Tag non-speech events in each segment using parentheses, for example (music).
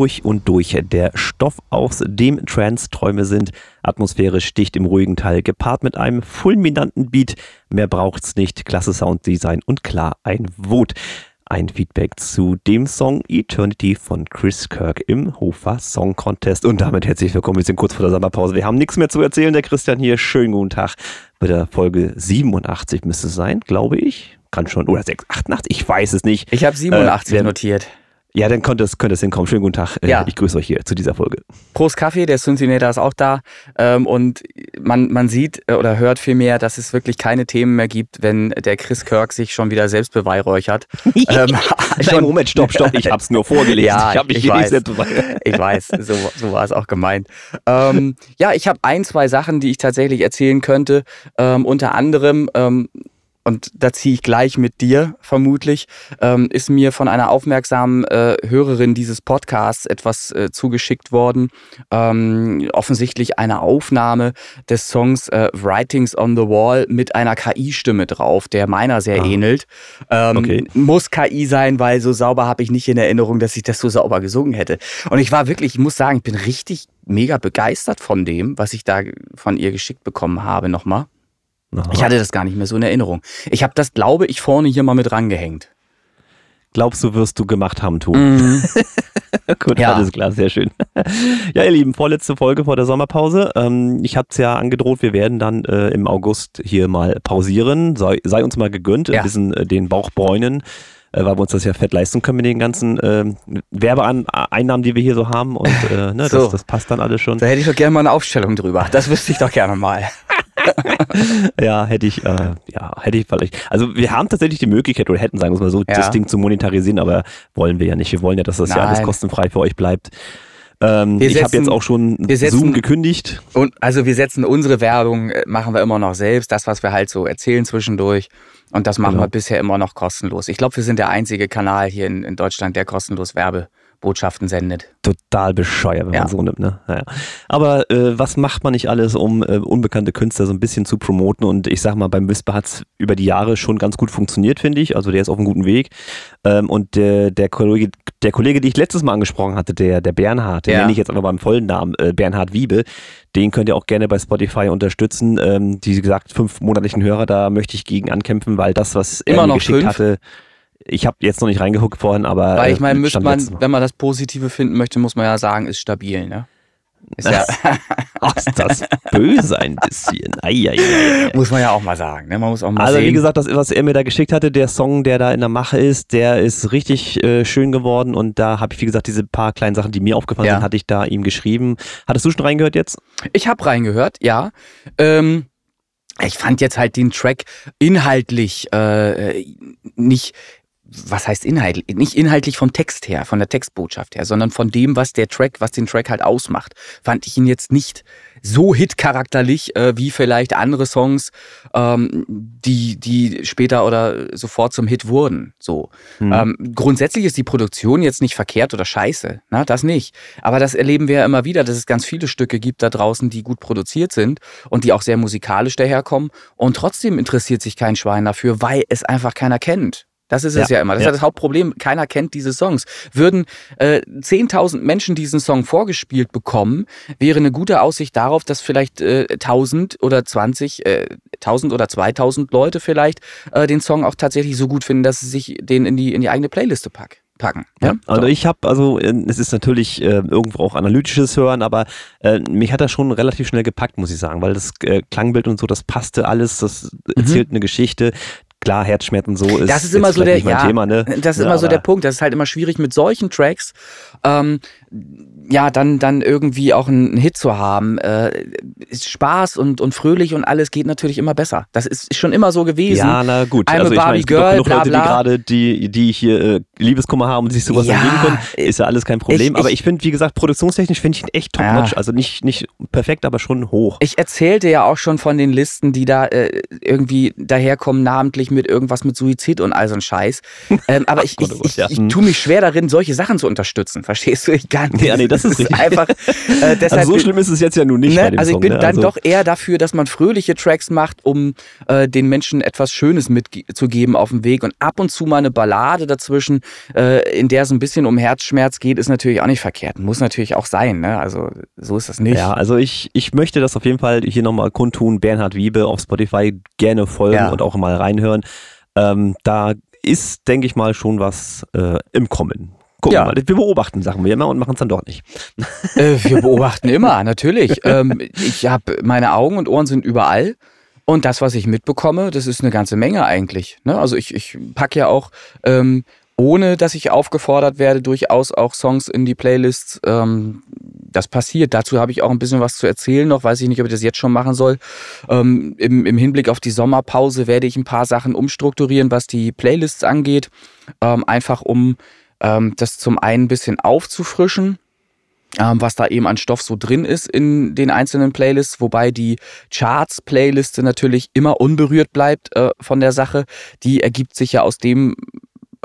durch und durch. Der Stoff, aus dem Trance-Träume sind. Atmosphäre sticht im ruhigen Teil, gepaart mit einem fulminanten Beat. Mehr braucht's nicht. Klasse Sounddesign und klar ein Wut. Ein Feedback zu dem Song Eternity von Chris Kirk im Hofer Song Contest. Und damit herzlich willkommen. Wir sind kurz vor der Sommerpause. Wir haben nichts mehr zu erzählen. Der Christian hier. Schönen guten Tag. Bei der Folge 87 müsste es sein, glaube ich. Kann schon. Oder 6, 88, ich weiß es nicht. Ich habe 87 Äh, notiert. Ja, dann könnte es, könnte es hinkommen. Schönen guten Tag. Äh, Ja. Ich grüße euch hier zu dieser Folge. Prost Kaffee, der Synthinator ist auch da. Ähm, und man, man sieht äh, oder hört vielmehr, dass es wirklich keine Themen mehr gibt, wenn der Chris Kirk sich schon wieder selbst beweihräuchert. (laughs) ähm, Nein, Moment, stopp, stopp. Ich hab's nur vorgelesen. (laughs) Ja, ich habe mich ich hier nicht weiß. selbst. Ich weiß, so, so war es auch gemeint. Ähm, ja, ich habe ein, zwei Sachen, die ich tatsächlich erzählen könnte. Ähm, unter anderem, ähm, und da ziehe ich gleich mit dir vermutlich, ähm, ist mir von einer aufmerksamen äh, Hörerin dieses Podcasts etwas äh, zugeschickt worden. Ähm, offensichtlich eine Aufnahme des Songs äh, Writings on the Wall mit einer KI-Stimme drauf, der meiner sehr Ah. ähnelt. Ähm, Okay. Muss KI sein, weil so sauber habe ich nicht in Erinnerung, dass ich das so sauber gesungen hätte. Und ich war wirklich, ich muss sagen, ich bin richtig mega begeistert von dem, was ich da von ihr geschickt bekommen habe nochmal. Aha. Ich hatte das gar nicht mehr so in Erinnerung. Ich habe das, glaube ich, vorne hier mal mit rangehängt. Glaubst du, wirst du gemacht haben, tun? (laughs) Gut, Ja. alles klar, sehr schön. (laughs) Ja, ihr Lieben, vorletzte Folge vor der Sommerpause. Ähm, ich habe es ja angedroht, wir werden dann äh, im August hier mal pausieren. Sei, sei uns mal gegönnt, Ja. ein bisschen äh, den Bauch bräunen, äh, weil wir uns das ja fett leisten können mit den ganzen ähm, Werbeeinnahmen, die wir hier so haben. Und äh, ne, (laughs) So. das, das passt dann alles schon. Da hätte ich doch gerne mal eine Aufstellung drüber. Das wüsste ich doch gerne mal. (laughs) Ja, hätte ich, äh, ja, hätte ich vielleicht. Also wir haben tatsächlich die Möglichkeit, oder hätten, sagen wir es mal so, Ja. das Ding zu monetarisieren, aber wollen wir ja nicht. Wir wollen ja, dass das ja alles Nein. kostenfrei für euch bleibt. Ähm, Wir ich habe setzen- jetzt auch schon setzen- Zoom gekündigt. Und also wir setzen unsere Werbung, äh, machen wir immer noch selbst, das, was wir halt so erzählen zwischendurch. Und das machen Genau. wir bisher immer noch kostenlos. Ich glaube, wir sind der einzige Kanal hier in, in Deutschland, der kostenlos Werbebotschaften sendet. Total bescheuert, wenn Ja. man so nimmt. Ne? Naja. Aber äh, was macht man nicht alles, um äh, unbekannte Künstler so ein bisschen zu promoten? Und ich sag mal, beim Whisper hat es über die Jahre schon ganz gut funktioniert, finde ich. Also der ist auf einem guten Weg. Ähm, und der, der, Kollege, der Kollege, den ich letztes Mal angesprochen hatte, der, der Bernhard, den Ja. nenne ich jetzt aber beim vollen Namen, äh, Bernhard Wiebe, den könnt ihr auch gerne bei Spotify unterstützen. Ähm, die gesagt, fünf monatlichen Hörer, da möchte ich gegen ankämpfen, weil das, was er Immer mir noch geschickt fünf? hatte, ich habe jetzt noch nicht reingeguckt vorhin, aber Weil äh, ich meine, müsste man, wenn man das Positive finden möchte, muss man ja sagen, ist stabil, ne? Ist ja, (laughs) Ach, ist das böse ein bisschen. Eieiei. muss man ja auch mal sagen, ne? Man muss auch mal Also sehen. wie gesagt, das, was er mir da geschickt hatte, der Song, der da in der Mache ist, der ist richtig äh, schön geworden und da habe ich, wie gesagt, diese paar kleinen Sachen, die mir aufgefallen Ja. sind, hatte ich da ihm geschrieben. Hattest du schon reingehört jetzt? Ich habe reingehört, ja. Ähm, ich fand jetzt halt den Track inhaltlich äh, nicht was heißt inhaltlich? Nicht inhaltlich vom Text her, von der Textbotschaft her, sondern von dem, was der Track, was den Track halt ausmacht. Fand ich ihn jetzt nicht so hitcharakterlich äh, wie vielleicht andere Songs, ähm, die, die später oder sofort zum Hit wurden. So. Mhm. Ähm, grundsätzlich ist die Produktion jetzt nicht verkehrt oder scheiße. Na, das nicht. Aber das erleben wir ja immer wieder, dass es ganz viele Stücke gibt da draußen, die gut produziert sind und die auch sehr musikalisch daherkommen. Und trotzdem interessiert sich kein Schwein dafür, weil es einfach keiner kennt. Das ist es ja, ja immer. Das ja. ist das Hauptproblem. Keiner kennt diese Songs. Würden äh, 10.000 Menschen diesen Song vorgespielt bekommen, wäre eine gute Aussicht darauf, dass vielleicht äh, 1.000 oder 20, äh, 1.000 oder 2.000 Leute vielleicht äh, den Song auch tatsächlich so gut finden, dass sie sich den in die, in die eigene Playliste packen packen. Ja, also ich habe, also äh, es ist natürlich äh, irgendwo auch analytisches Hören, aber äh, mich hat das schon relativ schnell gepackt, muss ich sagen, weil das äh, Klangbild und so, das passte alles, das erzählt mhm. eine Geschichte, klar, Herzschmerzen so ist. Das ist immer so der, ja, Thema, ne? Das ist ja, immer so der Punkt. Das ist halt immer schwierig mit solchen Tracks. Ähm, ja, dann, dann irgendwie auch einen Hit zu haben. Äh, ist Spaß und, und fröhlich und alles geht natürlich immer besser. Das ist schon immer so gewesen. Ja, na gut. I'm also ich meine, Girl, bla, Leute, die gerade, die, die hier äh, Liebeskummer haben und sich sowas ja, geben können, ist ja alles kein Problem. Ich, aber ich finde, wie gesagt, produktionstechnisch finde ich ihn echt top-notch. Ja. Also nicht, nicht perfekt, aber schon hoch. Ich erzählte ja auch schon von den Listen, die da äh, irgendwie daherkommen, namentlich mit irgendwas mit Suizid und all so ein Scheiß. Ähm, aber (laughs) ich, ich, ich, ich, tue mich schwer darin, solche Sachen zu unterstützen. Verstehst du? Ich gar nicht. Ja, nee, das ist, (laughs) ist einfach. Äh, deshalb, also so schlimm ist es jetzt ja nun nicht. Ne? also ich Song, bin ne? dann also doch eher dafür, dass man fröhliche Tracks macht, um äh, den Menschen etwas Schönes mitzugeben auf dem Weg und ab und zu mal eine Ballade dazwischen, äh, in der es ein bisschen um Herzschmerz geht, ist natürlich auch nicht verkehrt. Muss natürlich auch sein. Ne? Also so ist das nicht. Ja, also ich, ich möchte das auf jeden Fall hier nochmal kundtun. Bernhard Wiebe auf Spotify gerne folgen ja. und auch mal reinhören. Ähm, da ist, denke ich mal, schon was äh, im Kommen. Gucken ja. wir mal. Wir beobachten, sagen wir immer, und machen es dann doch nicht. Äh, wir (laughs) beobachten immer, natürlich. Ähm, ich habe meine Augen und Ohren sind überall. Und das, was ich mitbekomme, das ist eine ganze Menge eigentlich. Ne? Also ich, ich packe ja auch, ähm, ohne dass ich aufgefordert werde, durchaus auch Songs in die Playlists. Ähm, das passiert. Dazu habe ich auch ein bisschen was zu erzählen noch. Weiß ich nicht, ob ich das jetzt schon machen soll. Ähm, im, Im Hinblick auf die Sommerpause werde ich ein paar Sachen umstrukturieren, was die Playlists angeht. Ähm, einfach um ähm, das zum einen ein bisschen aufzufrischen, ähm, was da eben an Stoff so drin ist in den einzelnen Playlists, wobei die Charts-Playliste natürlich immer unberührt bleibt äh, von der Sache. Die ergibt sich ja aus dem,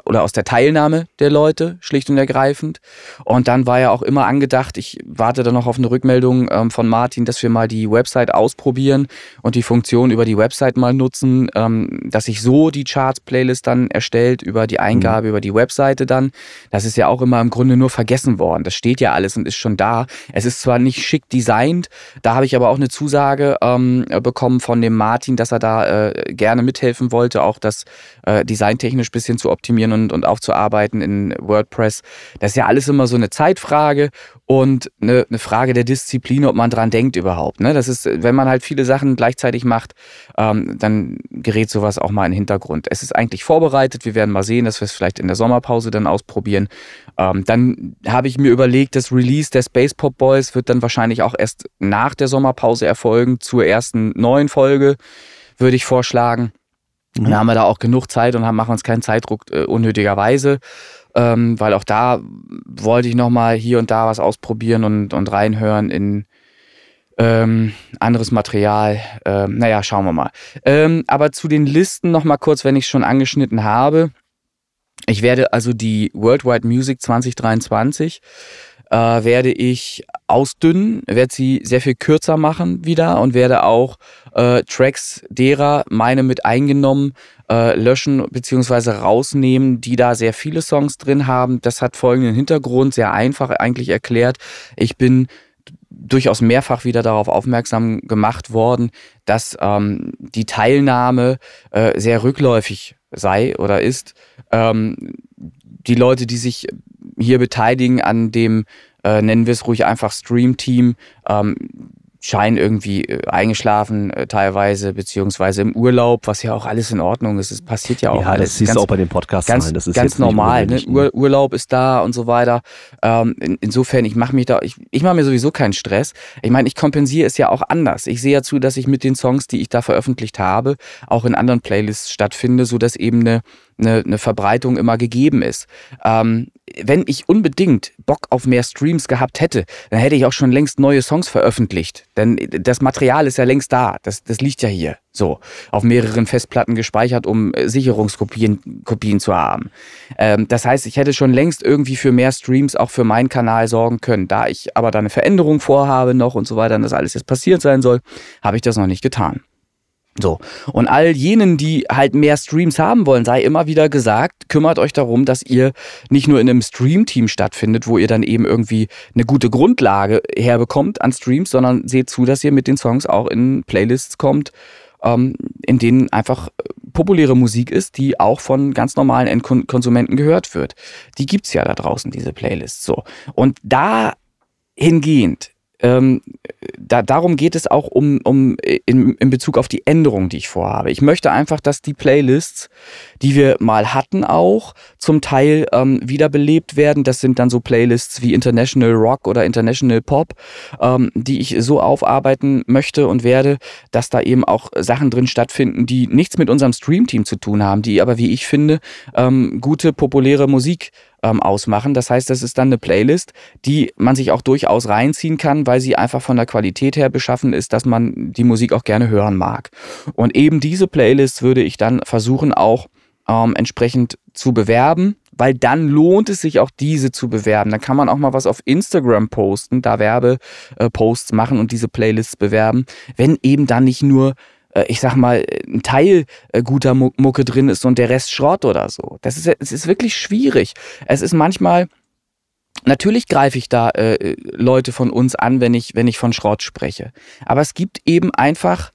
oder aus der Teilnahme der Leute, schlicht und ergreifend. Und dann war ja auch immer angedacht, ich warte da noch auf eine Rückmeldung ähm, von Martin, dass wir mal die Website ausprobieren und die Funktion über die Website mal nutzen, ähm, dass sich so die Charts-Playlist dann erstellt über die Eingabe, mhm. über die Webseite dann. Das ist ja auch immer im Grunde nur vergessen worden. Das steht ja alles und ist schon da. Es ist zwar nicht schick designt, da habe ich aber auch eine Zusage ähm, bekommen von dem Martin, dass er da äh, gerne mithelfen wollte, auch das äh, designtechnisch bisschen zu optimieren und, und aufzuarbeiten in WordPress. Das ist ja alles immer so eine Zeitfrage und eine, eine Frage der Disziplin, ob man dran denkt überhaupt. Ne? Das ist, wenn man halt viele Sachen gleichzeitig macht, ähm, dann gerät sowas auch mal in den Hintergrund. Es ist eigentlich vorbereitet. Wir werden mal sehen, dass wir es vielleicht in der Sommerpause dann ausprobieren. Ähm, dann habe ich mir überlegt, das Release der Space Pop Boys wird dann wahrscheinlich auch erst nach der Sommerpause erfolgen, zur ersten neuen Folge, würde ich vorschlagen. Mhm. Dann haben wir da auch genug Zeit und haben, machen uns keinen Zeitdruck äh, unnötigerweise, ähm, weil auch da wollte ich nochmal hier und da was ausprobieren und, und reinhören in ähm, anderes Material. Ähm, naja, schauen wir mal. Ähm, aber zu den Listen nochmal kurz, wenn ich es schon angeschnitten habe. Ich werde also die Worldwide Music 2023 äh, werde ich ausdünnen, werde sie sehr viel kürzer machen wieder und werde auch äh, Tracks derer, meine mit eingenommen, äh, löschen bzw. rausnehmen, die da sehr viele Songs drin haben. Das hat folgenden Hintergrund, sehr einfach eigentlich erklärt. Ich bin durchaus mehrfach wieder darauf aufmerksam gemacht worden, dass ähm, die Teilnahme äh, sehr rückläufig sei oder ist. Ähm, die Leute, die sich hier beteiligen an dem, äh, nennen wir es ruhig einfach Stream-Team, ähm, scheinen irgendwie äh, eingeschlafen äh, teilweise, beziehungsweise im Urlaub, was ja auch alles in Ordnung ist. Es passiert ja auch ja, alles. Das siehst ganz, du auch bei dem Podcast ganz, Das ist ganz normal. Ne? Ur Urlaub ist da und so weiter. Ähm, in, insofern, ich mache mich da, ich, ich mache mir sowieso keinen Stress. Ich meine, ich kompensiere es ja auch anders. Ich sehe ja zu, dass ich mit den Songs, die ich da veröffentlicht habe, auch in anderen Playlists stattfinde, sodass eben eine eine, eine Verbreitung immer gegeben ist. Ähm, wenn ich unbedingt Bock auf mehr Streams gehabt hätte, dann hätte ich auch schon längst neue Songs veröffentlicht. Denn das Material ist ja längst da. Das, das liegt ja hier. So, auf mehreren Festplatten gespeichert, um äh, Sicherungskopien Kopien zu haben. Ähm, das heißt, ich hätte schon längst irgendwie für mehr Streams auch für meinen Kanal sorgen können. Da ich aber da eine Veränderung vorhabe noch und so weiter und das alles jetzt passiert sein soll, habe ich das noch nicht getan. So. Und all jenen, die halt mehr Streams haben wollen, sei immer wieder gesagt, kümmert euch darum, dass ihr nicht nur in einem Stream-Team stattfindet, wo ihr dann eben irgendwie eine gute Grundlage herbekommt an Streams, sondern seht zu, dass ihr mit den Songs auch in Playlists kommt, ähm, in denen einfach populäre Musik ist, die auch von ganz normalen Endkonsumenten gehört wird. Die gibt's ja da draußen, diese Playlists. So. Und dahingehend ähm, da, darum geht es auch um, um in, in Bezug auf die Änderungen, die ich vorhabe. Ich möchte einfach, dass die Playlists, die wir mal hatten, auch zum Teil ähm, wiederbelebt werden. Das sind dann so Playlists wie International Rock oder International Pop, ähm, die ich so aufarbeiten möchte und werde, dass da eben auch Sachen drin stattfinden, die nichts mit unserem Streamteam zu tun haben, die aber, wie ich finde, ähm, gute, populäre Musik ähm, ausmachen. Das heißt, das ist dann eine Playlist, die man sich auch durchaus reinziehen kann, weil sie einfach von der Qualität her beschaffen ist, dass man die Musik auch gerne hören mag. Und eben diese Playlist würde ich dann versuchen auch ähm, entsprechend zu bewerben, weil dann lohnt es sich auch diese zu bewerben. Dann kann man auch mal was auf Instagram posten, da Werbeposts äh, machen und diese Playlists bewerben, wenn eben dann nicht nur ich sag mal, ein Teil äh, guter Mucke drin ist und der Rest Schrott oder so. Das ist, es ist wirklich schwierig. Es ist manchmal, natürlich greife ich da äh, Leute von uns an, wenn ich, wenn ich von Schrott spreche. Aber es gibt eben einfach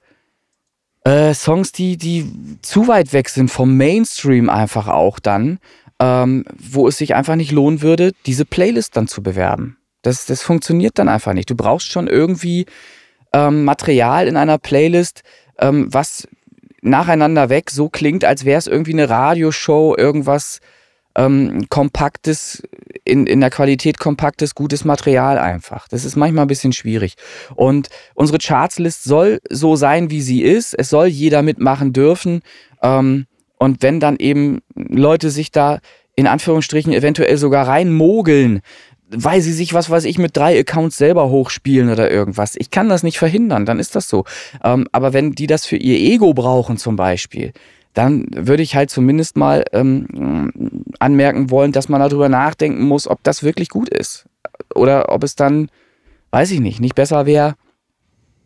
äh, Songs, die, die zu weit weg sind vom Mainstream einfach auch dann, ähm, wo es sich einfach nicht lohnen würde, diese Playlist dann zu bewerben. Das, das funktioniert dann einfach nicht. Du brauchst schon irgendwie ähm, Material in einer Playlist, ähm, was nacheinander weg so klingt, als wäre es irgendwie eine Radioshow, irgendwas ähm, kompaktes, in, in der Qualität kompaktes, gutes Material einfach. Das ist manchmal ein bisschen schwierig. Und unsere Chartslist soll so sein, wie sie ist. Es soll jeder mitmachen dürfen. Ähm, und wenn dann eben Leute sich da in Anführungsstrichen eventuell sogar reinmogeln, weil sie sich, was weiß ich, mit drei Accounts selber hochspielen oder irgendwas. Ich kann das nicht verhindern, dann ist das so. Ähm, aber wenn die das für ihr Ego brauchen zum Beispiel, dann würde ich halt zumindest mal ähm, anmerken wollen, dass man darüber nachdenken muss, ob das wirklich gut ist. Oder ob es dann, weiß ich nicht, nicht besser wäre,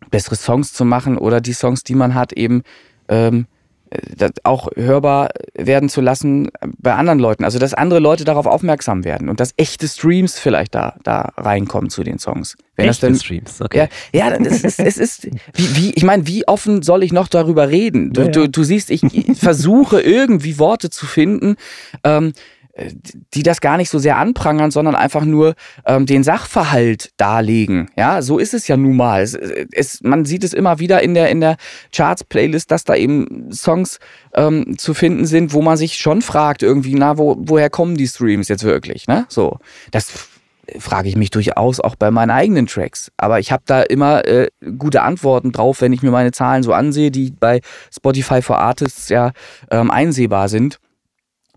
bessere Songs zu machen oder die Songs, die man hat, eben ähm, auch hörbar werden zu lassen bei anderen Leuten. Also, dass andere Leute darauf aufmerksam werden und dass echte Streams vielleicht da, da reinkommen zu den Songs. Wenn echte das dann, Streams, okay. Ja, ja es ist, es ist wie, wie, ich meine, wie offen soll ich noch darüber reden? Du, ja, ja. du, du siehst, ich versuche irgendwie Worte zu finden, ähm, die das gar nicht so sehr anprangern, sondern einfach nur ähm, den Sachverhalt darlegen. Ja, so ist es ja nun mal. Es, es, man sieht es immer wieder in der, in der Charts-Playlist, dass da eben Songs ähm, zu finden sind, wo man sich schon fragt, irgendwie, na, wo, woher kommen die Streams jetzt wirklich? Ne? So, das frage ich mich durchaus auch bei meinen eigenen Tracks. Aber ich habe da immer äh, gute Antworten drauf, wenn ich mir meine Zahlen so ansehe, die bei Spotify for Artists ja ähm, einsehbar sind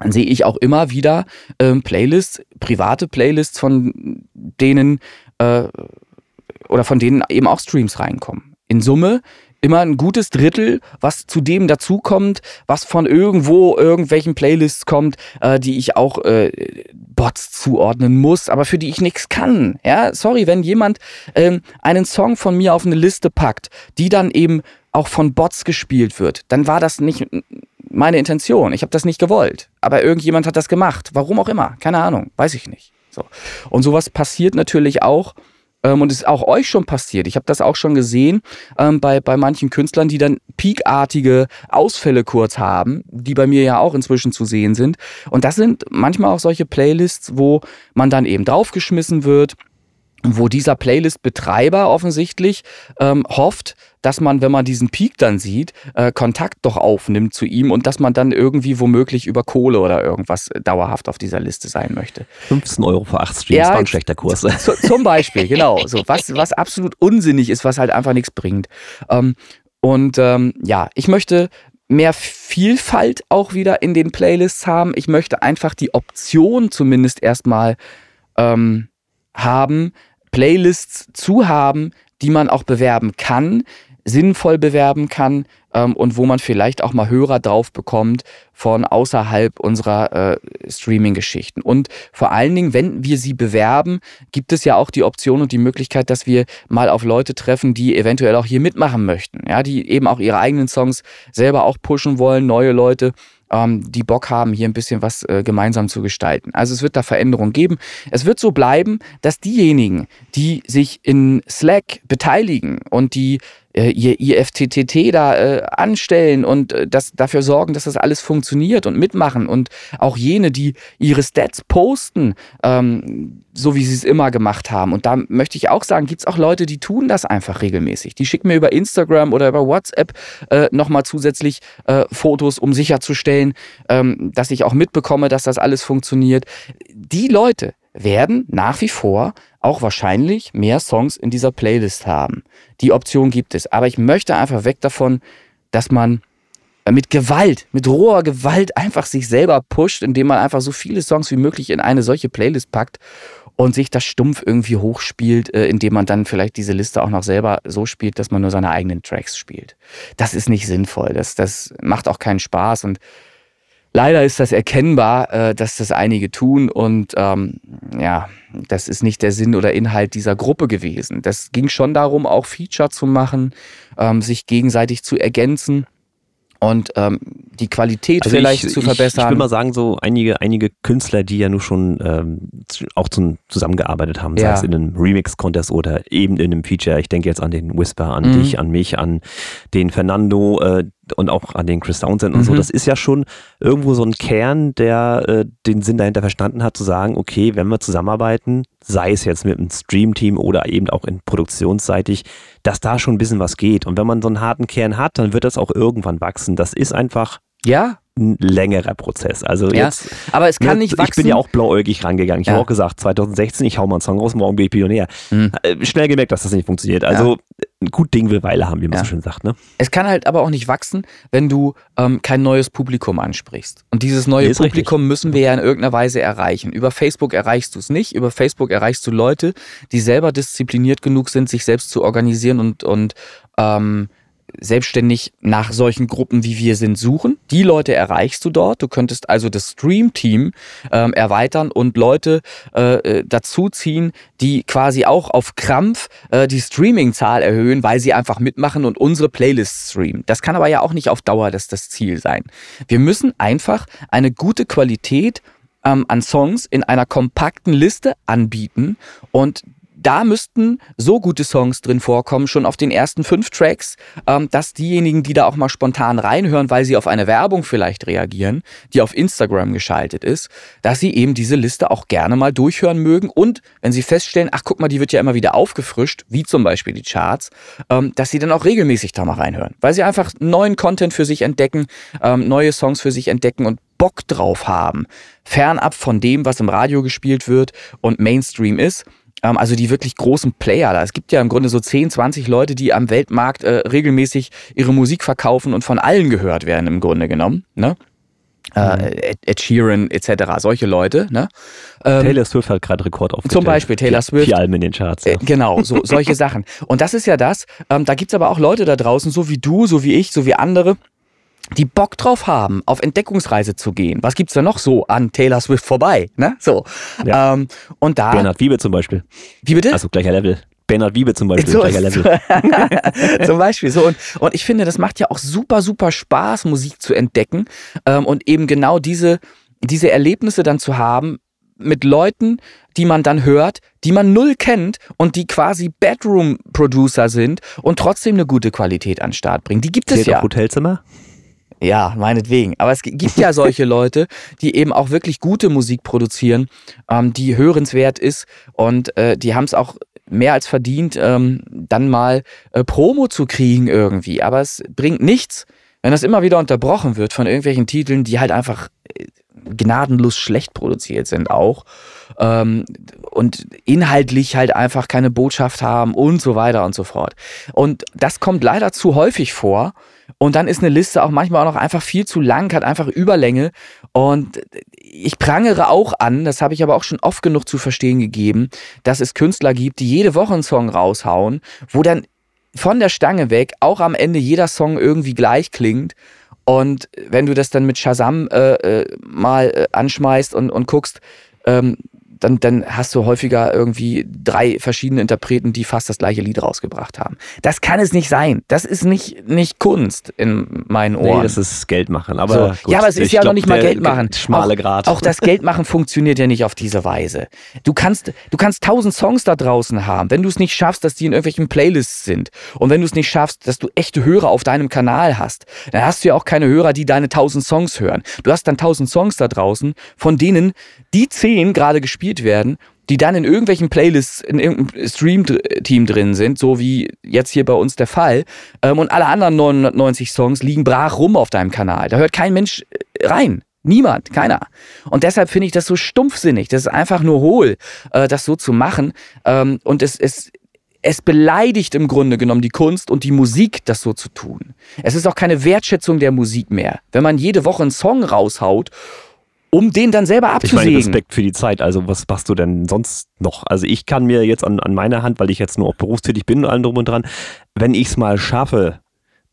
sehe ich auch immer wieder ähm, Playlists, private Playlists, von denen äh, oder von denen eben auch Streams reinkommen. In Summe immer ein gutes Drittel, was zu dem dazukommt, was von irgendwo irgendwelchen Playlists kommt, äh, die ich auch äh, Bots zuordnen muss, aber für die ich nichts kann. Ja, sorry, wenn jemand ähm, einen Song von mir auf eine Liste packt, die dann eben auch von Bots gespielt wird, dann war das nicht meine Intention. Ich habe das nicht gewollt. Aber irgendjemand hat das gemacht. Warum auch immer. Keine Ahnung. Weiß ich nicht. So. Und sowas passiert natürlich auch. Ähm, und ist auch euch schon passiert. Ich habe das auch schon gesehen ähm, bei, bei manchen Künstlern, die dann peakartige Ausfälle kurz haben, die bei mir ja auch inzwischen zu sehen sind. Und das sind manchmal auch solche Playlists, wo man dann eben draufgeschmissen wird wo dieser Playlist-Betreiber offensichtlich ähm, hofft, dass man, wenn man diesen Peak dann sieht, äh, Kontakt doch aufnimmt zu ihm und dass man dann irgendwie womöglich über Kohle oder irgendwas dauerhaft auf dieser Liste sein möchte. 15 Euro für 8 Streams ja, war ein schlechter Kurs. Zu, zum Beispiel, genau. So, was, was absolut unsinnig ist, was halt einfach nichts bringt. Ähm, und ähm, ja, ich möchte mehr Vielfalt auch wieder in den Playlists haben. Ich möchte einfach die Option zumindest erstmal ähm, haben, Playlists zu haben, die man auch bewerben kann, sinnvoll bewerben kann ähm, und wo man vielleicht auch mal Hörer drauf bekommt von außerhalb unserer äh, Streaming-Geschichten. Und vor allen Dingen, wenn wir sie bewerben, gibt es ja auch die Option und die Möglichkeit, dass wir mal auf Leute treffen, die eventuell auch hier mitmachen möchten, ja, die eben auch ihre eigenen Songs selber auch pushen wollen, neue Leute ähm, die Bock haben, hier ein bisschen was äh, gemeinsam zu gestalten. Also es wird da Veränderungen geben. Es wird so bleiben, dass diejenigen, die sich in Slack beteiligen und die äh, ihr IFTTT da äh, anstellen und äh, das, dafür sorgen, dass das alles funktioniert und mitmachen und auch jene, die ihre Stats posten, ähm, so wie sie es immer gemacht haben. Und da möchte ich auch sagen, gibt es auch Leute, die tun das einfach regelmäßig. Die schicken mir über Instagram oder über WhatsApp äh, nochmal zusätzlich äh, Fotos, um sicherzustellen, ähm, dass ich auch mitbekomme, dass das alles funktioniert. Die Leute werden nach wie vor auch wahrscheinlich mehr Songs in dieser Playlist haben. Die Option gibt es. Aber ich möchte einfach weg davon, dass man mit Gewalt, mit roher Gewalt einfach sich selber pusht, indem man einfach so viele Songs wie möglich in eine solche Playlist packt und sich das stumpf irgendwie hochspielt, äh, indem man dann vielleicht diese Liste auch noch selber so spielt, dass man nur seine eigenen Tracks spielt. Das ist nicht sinnvoll. Das, das macht auch keinen Spaß und Leider ist das erkennbar, äh, dass das einige tun und ähm, ja, das ist nicht der Sinn oder Inhalt dieser Gruppe gewesen. Das ging schon darum, auch Feature zu machen, ähm, sich gegenseitig zu ergänzen und ähm, die Qualität also vielleicht ich, zu verbessern. Ich, ich will mal sagen, so einige, einige Künstler, die ja nur schon ähm, auch zum, zusammengearbeitet haben, ja. sei es in einem Remix-Contest oder eben in einem Feature. Ich denke jetzt an den Whisper, an mhm. dich, an mich, an den Fernando, äh, und auch an den Chris Townsend und mhm. so, das ist ja schon irgendwo so ein Kern, der äh, den Sinn dahinter verstanden hat, zu sagen, okay, wenn wir zusammenarbeiten, sei es jetzt mit einem Stream-Team oder eben auch in produktionsseitig, dass da schon ein bisschen was geht. Und wenn man so einen harten Kern hat, dann wird das auch irgendwann wachsen. Das ist einfach ja ein längerer Prozess. Also ja, jetzt, aber es kann ne, nicht wachsen. Ich bin ja auch blauäugig rangegangen. Ich ja. habe auch gesagt, 2016, ich hau mal einen Song raus, morgen bin ich Pionär. Mhm. Schnell gemerkt, dass das nicht funktioniert. Also ja. Ein gut Ding will Weile haben, wie man ja. so schön sagt. Ne? Es kann halt aber auch nicht wachsen, wenn du ähm, kein neues Publikum ansprichst. Und dieses neue Publikum richtig. müssen wir ja in irgendeiner Weise erreichen. Über Facebook erreichst du es nicht. Über Facebook erreichst du Leute, die selber diszipliniert genug sind, sich selbst zu organisieren und, und ähm, selbstständig nach solchen Gruppen wie wir sind suchen. Die Leute erreichst du dort. Du könntest also das Stream-Team ähm, erweitern und Leute äh, äh, dazuziehen, die quasi auch auf Krampf äh, die Streaming-Zahl erhöhen, weil sie einfach mitmachen und unsere Playlists streamen. Das kann aber ja auch nicht auf Dauer das, das Ziel sein. Wir müssen einfach eine gute Qualität ähm, an Songs in einer kompakten Liste anbieten und da müssten so gute Songs drin vorkommen, schon auf den ersten fünf Tracks, ähm, dass diejenigen, die da auch mal spontan reinhören, weil sie auf eine Werbung vielleicht reagieren, die auf Instagram geschaltet ist, dass sie eben diese Liste auch gerne mal durchhören mögen und wenn sie feststellen, ach guck mal, die wird ja immer wieder aufgefrischt, wie zum Beispiel die Charts, ähm, dass sie dann auch regelmäßig da mal reinhören, weil sie einfach neuen Content für sich entdecken, ähm, neue Songs für sich entdecken und Bock drauf haben, fernab von dem, was im Radio gespielt wird und Mainstream ist also die wirklich großen Player da. Es gibt ja im Grunde so 10, 20 Leute, die am Weltmarkt äh, regelmäßig ihre Musik verkaufen und von allen gehört werden im Grunde genommen. Ne? Äh, mhm. Ed, Ed Sheeran etc., solche Leute. Ne? Ähm, Taylor Swift hat gerade Rekord aufgestellt. Zum Beispiel Taylor Swift. Vier Alben in den Charts. Ja. Äh, genau, so, solche (laughs) Sachen. Und das ist ja das, ähm, da gibt's aber auch Leute da draußen, so wie du, so wie ich, so wie andere, die Bock drauf haben, auf Entdeckungsreise zu gehen. Was gibt's da noch so an Taylor Swift vorbei? Ne? So. Ja. Ähm, und da. Bernhard Wiebe zum Beispiel. Wie bitte? Also gleicher Level. Bernhard Wiebe zum Beispiel, so, gleicher Level. (laughs) zum Beispiel so. Und, und ich finde, das macht ja auch super, super Spaß, Musik zu entdecken ähm, und eben genau diese, diese Erlebnisse dann zu haben mit Leuten, die man dann hört, die man null kennt und die quasi Bedroom-Producer sind und trotzdem eine gute Qualität an den Start bringen. Die gibt Zählt es ja. Hotelzimmer? Ja, meinetwegen. Aber es gibt ja solche (laughs) Leute, die eben auch wirklich gute Musik produzieren, ähm, die hörenswert ist und äh, die haben es auch mehr als verdient, ähm, dann mal äh, Promo zu kriegen irgendwie. Aber es bringt nichts, wenn das immer wieder unterbrochen wird von irgendwelchen Titeln, die halt einfach äh, gnadenlos schlecht produziert sind auch ähm, und inhaltlich halt einfach keine Botschaft haben und so weiter und so fort. Und das kommt leider zu häufig vor, und dann ist eine Liste auch manchmal auch noch einfach viel zu lang, hat einfach Überlänge. Und ich prangere auch an, das habe ich aber auch schon oft genug zu verstehen gegeben, dass es Künstler gibt, die jede Woche einen Song raushauen, wo dann von der Stange weg auch am Ende jeder Song irgendwie gleich klingt. Und wenn du das dann mit Shazam äh, äh, mal äh, anschmeißt und, und guckst, ähm, dann, dann hast du häufiger irgendwie drei verschiedene Interpreten, die fast das gleiche Lied rausgebracht haben. Das kann es nicht sein. Das ist nicht, nicht Kunst in meinen Ohren. Nee, das ist Geld machen. Aber so. gut, ja, aber es ist ja glaub, noch nicht mal Geld machen. Schmale Grad. Auch, auch das Geld machen funktioniert ja nicht auf diese Weise. Du kannst, du kannst tausend Songs da draußen haben. Wenn du es nicht schaffst, dass die in irgendwelchen Playlists sind und wenn du es nicht schaffst, dass du echte Hörer auf deinem Kanal hast, dann hast du ja auch keine Hörer, die deine tausend Songs hören. Du hast dann tausend Songs da draußen, von denen die zehn gerade gespielt werden, die dann in irgendwelchen Playlists in irgendeinem Stream-Team drin sind, so wie jetzt hier bei uns der Fall. Ähm, und alle anderen 990 Songs liegen brach rum auf deinem Kanal. Da hört kein Mensch äh, rein. Niemand, keiner. Und deshalb finde ich das so stumpfsinnig. Das ist einfach nur hohl, äh, das so zu machen. Ähm, und es, es, es beleidigt im Grunde genommen die Kunst und die Musik, das so zu tun. Es ist auch keine Wertschätzung der Musik mehr. Wenn man jede Woche einen Song raushaut um den dann selber abzusägen. Ich meine, Respekt für die Zeit. Also was machst du denn sonst noch? Also ich kann mir jetzt an, an meiner Hand, weil ich jetzt nur auch berufstätig bin und allem drum und dran, wenn ich es mal schaffe,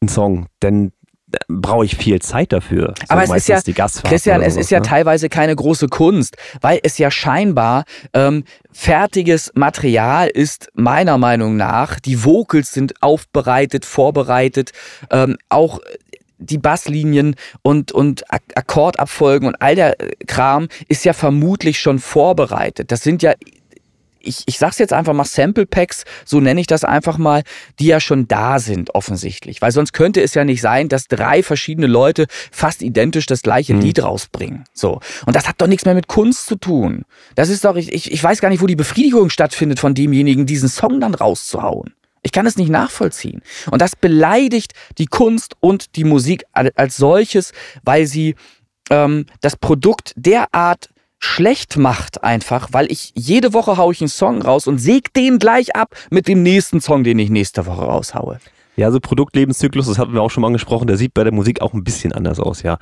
einen Song, dann äh, brauche ich viel Zeit dafür. So Aber es ist ja, Christian, es ist ja ne? teilweise keine große Kunst, weil es ja scheinbar ähm, fertiges Material ist, meiner Meinung nach. Die Vocals sind aufbereitet, vorbereitet, ähm, auch die Basslinien und, und Akkordabfolgen und all der äh, Kram ist ja vermutlich schon vorbereitet. Das sind ja ich, ich sag's jetzt einfach mal Sample Packs, so nenne ich das einfach mal, die ja schon da sind, offensichtlich. Weil sonst könnte es ja nicht sein, dass drei verschiedene Leute fast identisch das gleiche mhm. Lied rausbringen. So. Und das hat doch nichts mehr mit Kunst zu tun. Das ist doch, ich, ich weiß gar nicht, wo die Befriedigung stattfindet von demjenigen, diesen Song dann rauszuhauen. Ich kann es nicht nachvollziehen. Und das beleidigt die Kunst und die Musik als solches, weil sie ähm, das Produkt derart schlecht macht einfach, weil ich jede Woche haue ich einen Song raus und säg den gleich ab mit dem nächsten Song, den ich nächste Woche raushaue. Ja, so Produktlebenszyklus, das hatten wir auch schon mal angesprochen, der sieht bei der Musik auch ein bisschen anders aus, ja.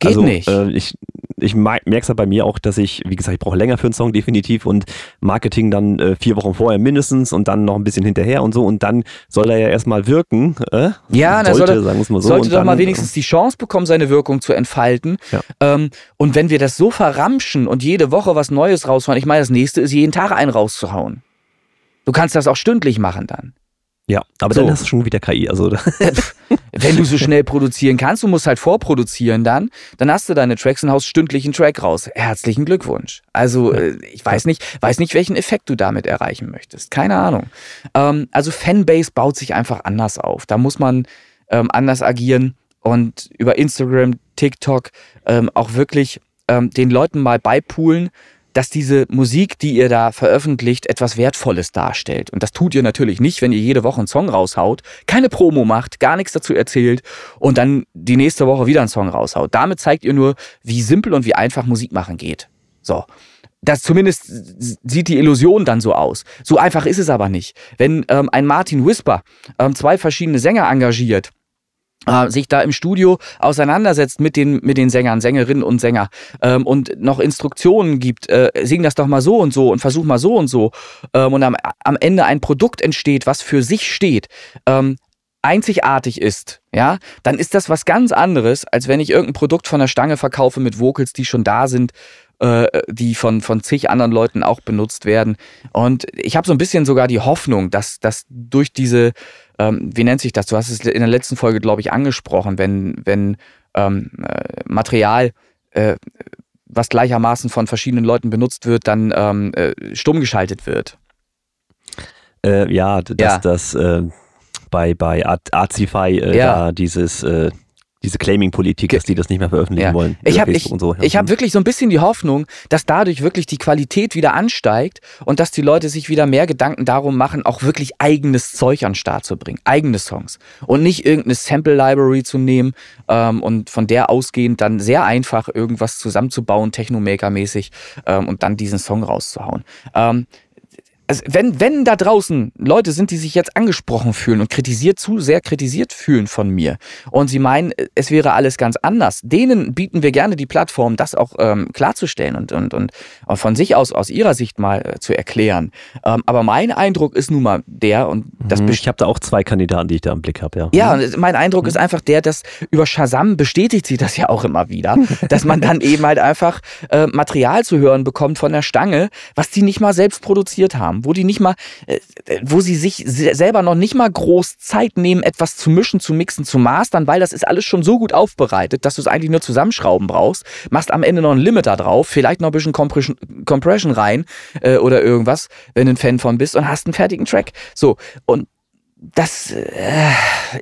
Geht also, nicht. Äh, ich ich merke es ja bei mir auch, dass ich, wie gesagt, ich brauche länger für einen Song definitiv und Marketing dann äh, vier Wochen vorher mindestens und dann noch ein bisschen hinterher und so und dann soll er ja erstmal wirken. Äh? Ja, sollte, sollte, sagen mal so. Sollte doch dann, mal wenigstens die Chance bekommen, seine Wirkung zu entfalten. Ja. Ähm, und wenn wir das so verramschen und jede Woche was Neues raushauen, ich meine, das nächste ist jeden Tag einen rauszuhauen. Du kannst das auch stündlich machen dann. Ja, aber so. dann hast du schon wieder KI. Also (laughs) Wenn du so schnell produzieren kannst, du musst halt vorproduzieren dann, dann hast du deine Tracks und haust stündlich einen Track raus. Herzlichen Glückwunsch. Also ja. Äh, ich weiß nicht, weiß nicht, welchen Effekt du damit erreichen möchtest. Keine Ahnung. Ähm, also Fanbase baut sich einfach anders auf. Da muss man ähm, anders agieren und über Instagram, TikTok ähm, auch wirklich ähm, den Leuten mal beipulen, dass diese Musik, die ihr da veröffentlicht, etwas Wertvolles darstellt. Und das tut ihr natürlich nicht, wenn ihr jede Woche einen Song raushaut, keine Promo macht, gar nichts dazu erzählt und dann die nächste Woche wieder einen Song raushaut. Damit zeigt ihr nur, wie simpel und wie einfach Musik machen geht. So. Das zumindest sieht die Illusion dann so aus. So einfach ist es aber nicht. Wenn ähm, ein Martin Whisper ähm, zwei verschiedene Sänger engagiert, äh, sich da im Studio auseinandersetzt mit den, mit den Sängern, Sängerinnen und Sänger ähm, und noch Instruktionen gibt, äh, sing das doch mal so und so und versuch mal so und so ähm, und am, am Ende ein Produkt entsteht, was für sich steht, ähm, einzigartig ist, ja, dann ist das was ganz anderes, als wenn ich irgendein Produkt von der Stange verkaufe mit Vocals, die schon da sind, äh, die von, von zig anderen Leuten auch benutzt werden. Und ich habe so ein bisschen sogar die Hoffnung, dass, dass durch diese ähm, wie nennt sich das? Du hast es in der letzten Folge, glaube ich, angesprochen, wenn, wenn ähm, äh, Material, äh, was gleichermaßen von verschiedenen Leuten benutzt wird, dann ähm, äh, stumm geschaltet wird. Äh, ja, dass ja. das äh, bei, bei Artify äh, ja. da dieses diese Claiming-Politik, dass die das nicht mehr veröffentlichen ja. wollen. Ich habe ich, so. ich hab wirklich so ein bisschen die Hoffnung, dass dadurch wirklich die Qualität wieder ansteigt und dass die Leute sich wieder mehr Gedanken darum machen, auch wirklich eigenes Zeug an den Start zu bringen, eigene Songs und nicht irgendeine Sample-Library zu nehmen ähm, und von der ausgehend dann sehr einfach irgendwas zusammenzubauen, Technomaker-mäßig ähm, und dann diesen Song rauszuhauen. Ähm, also wenn, wenn da draußen Leute sind, die sich jetzt angesprochen fühlen und kritisiert, zu sehr kritisiert fühlen von mir und sie meinen, es wäre alles ganz anders, denen bieten wir gerne die Plattform, das auch ähm, klarzustellen und, und, und von sich aus, aus ihrer Sicht mal äh, zu erklären. Ähm, aber mein Eindruck ist nun mal der und das mhm, Ich habe da auch zwei Kandidaten, die ich da im Blick habe, ja. Ja, mhm. mein Eindruck mhm. ist einfach der, dass über Shazam bestätigt sie das ja auch immer wieder, (laughs) dass man dann eben halt einfach äh, Material zu hören bekommt von der Stange, was die nicht mal selbst produziert haben haben, wo die nicht mal, äh, wo sie sich selber noch nicht mal groß Zeit nehmen, etwas zu mischen, zu mixen, zu mastern, weil das ist alles schon so gut aufbereitet, dass du es eigentlich nur zusammenschrauben brauchst, machst am Ende noch einen Limiter drauf, vielleicht noch ein bisschen Compression, Compression rein äh, oder irgendwas, wenn du ein Fan von bist und hast einen fertigen Track. So, und das, äh,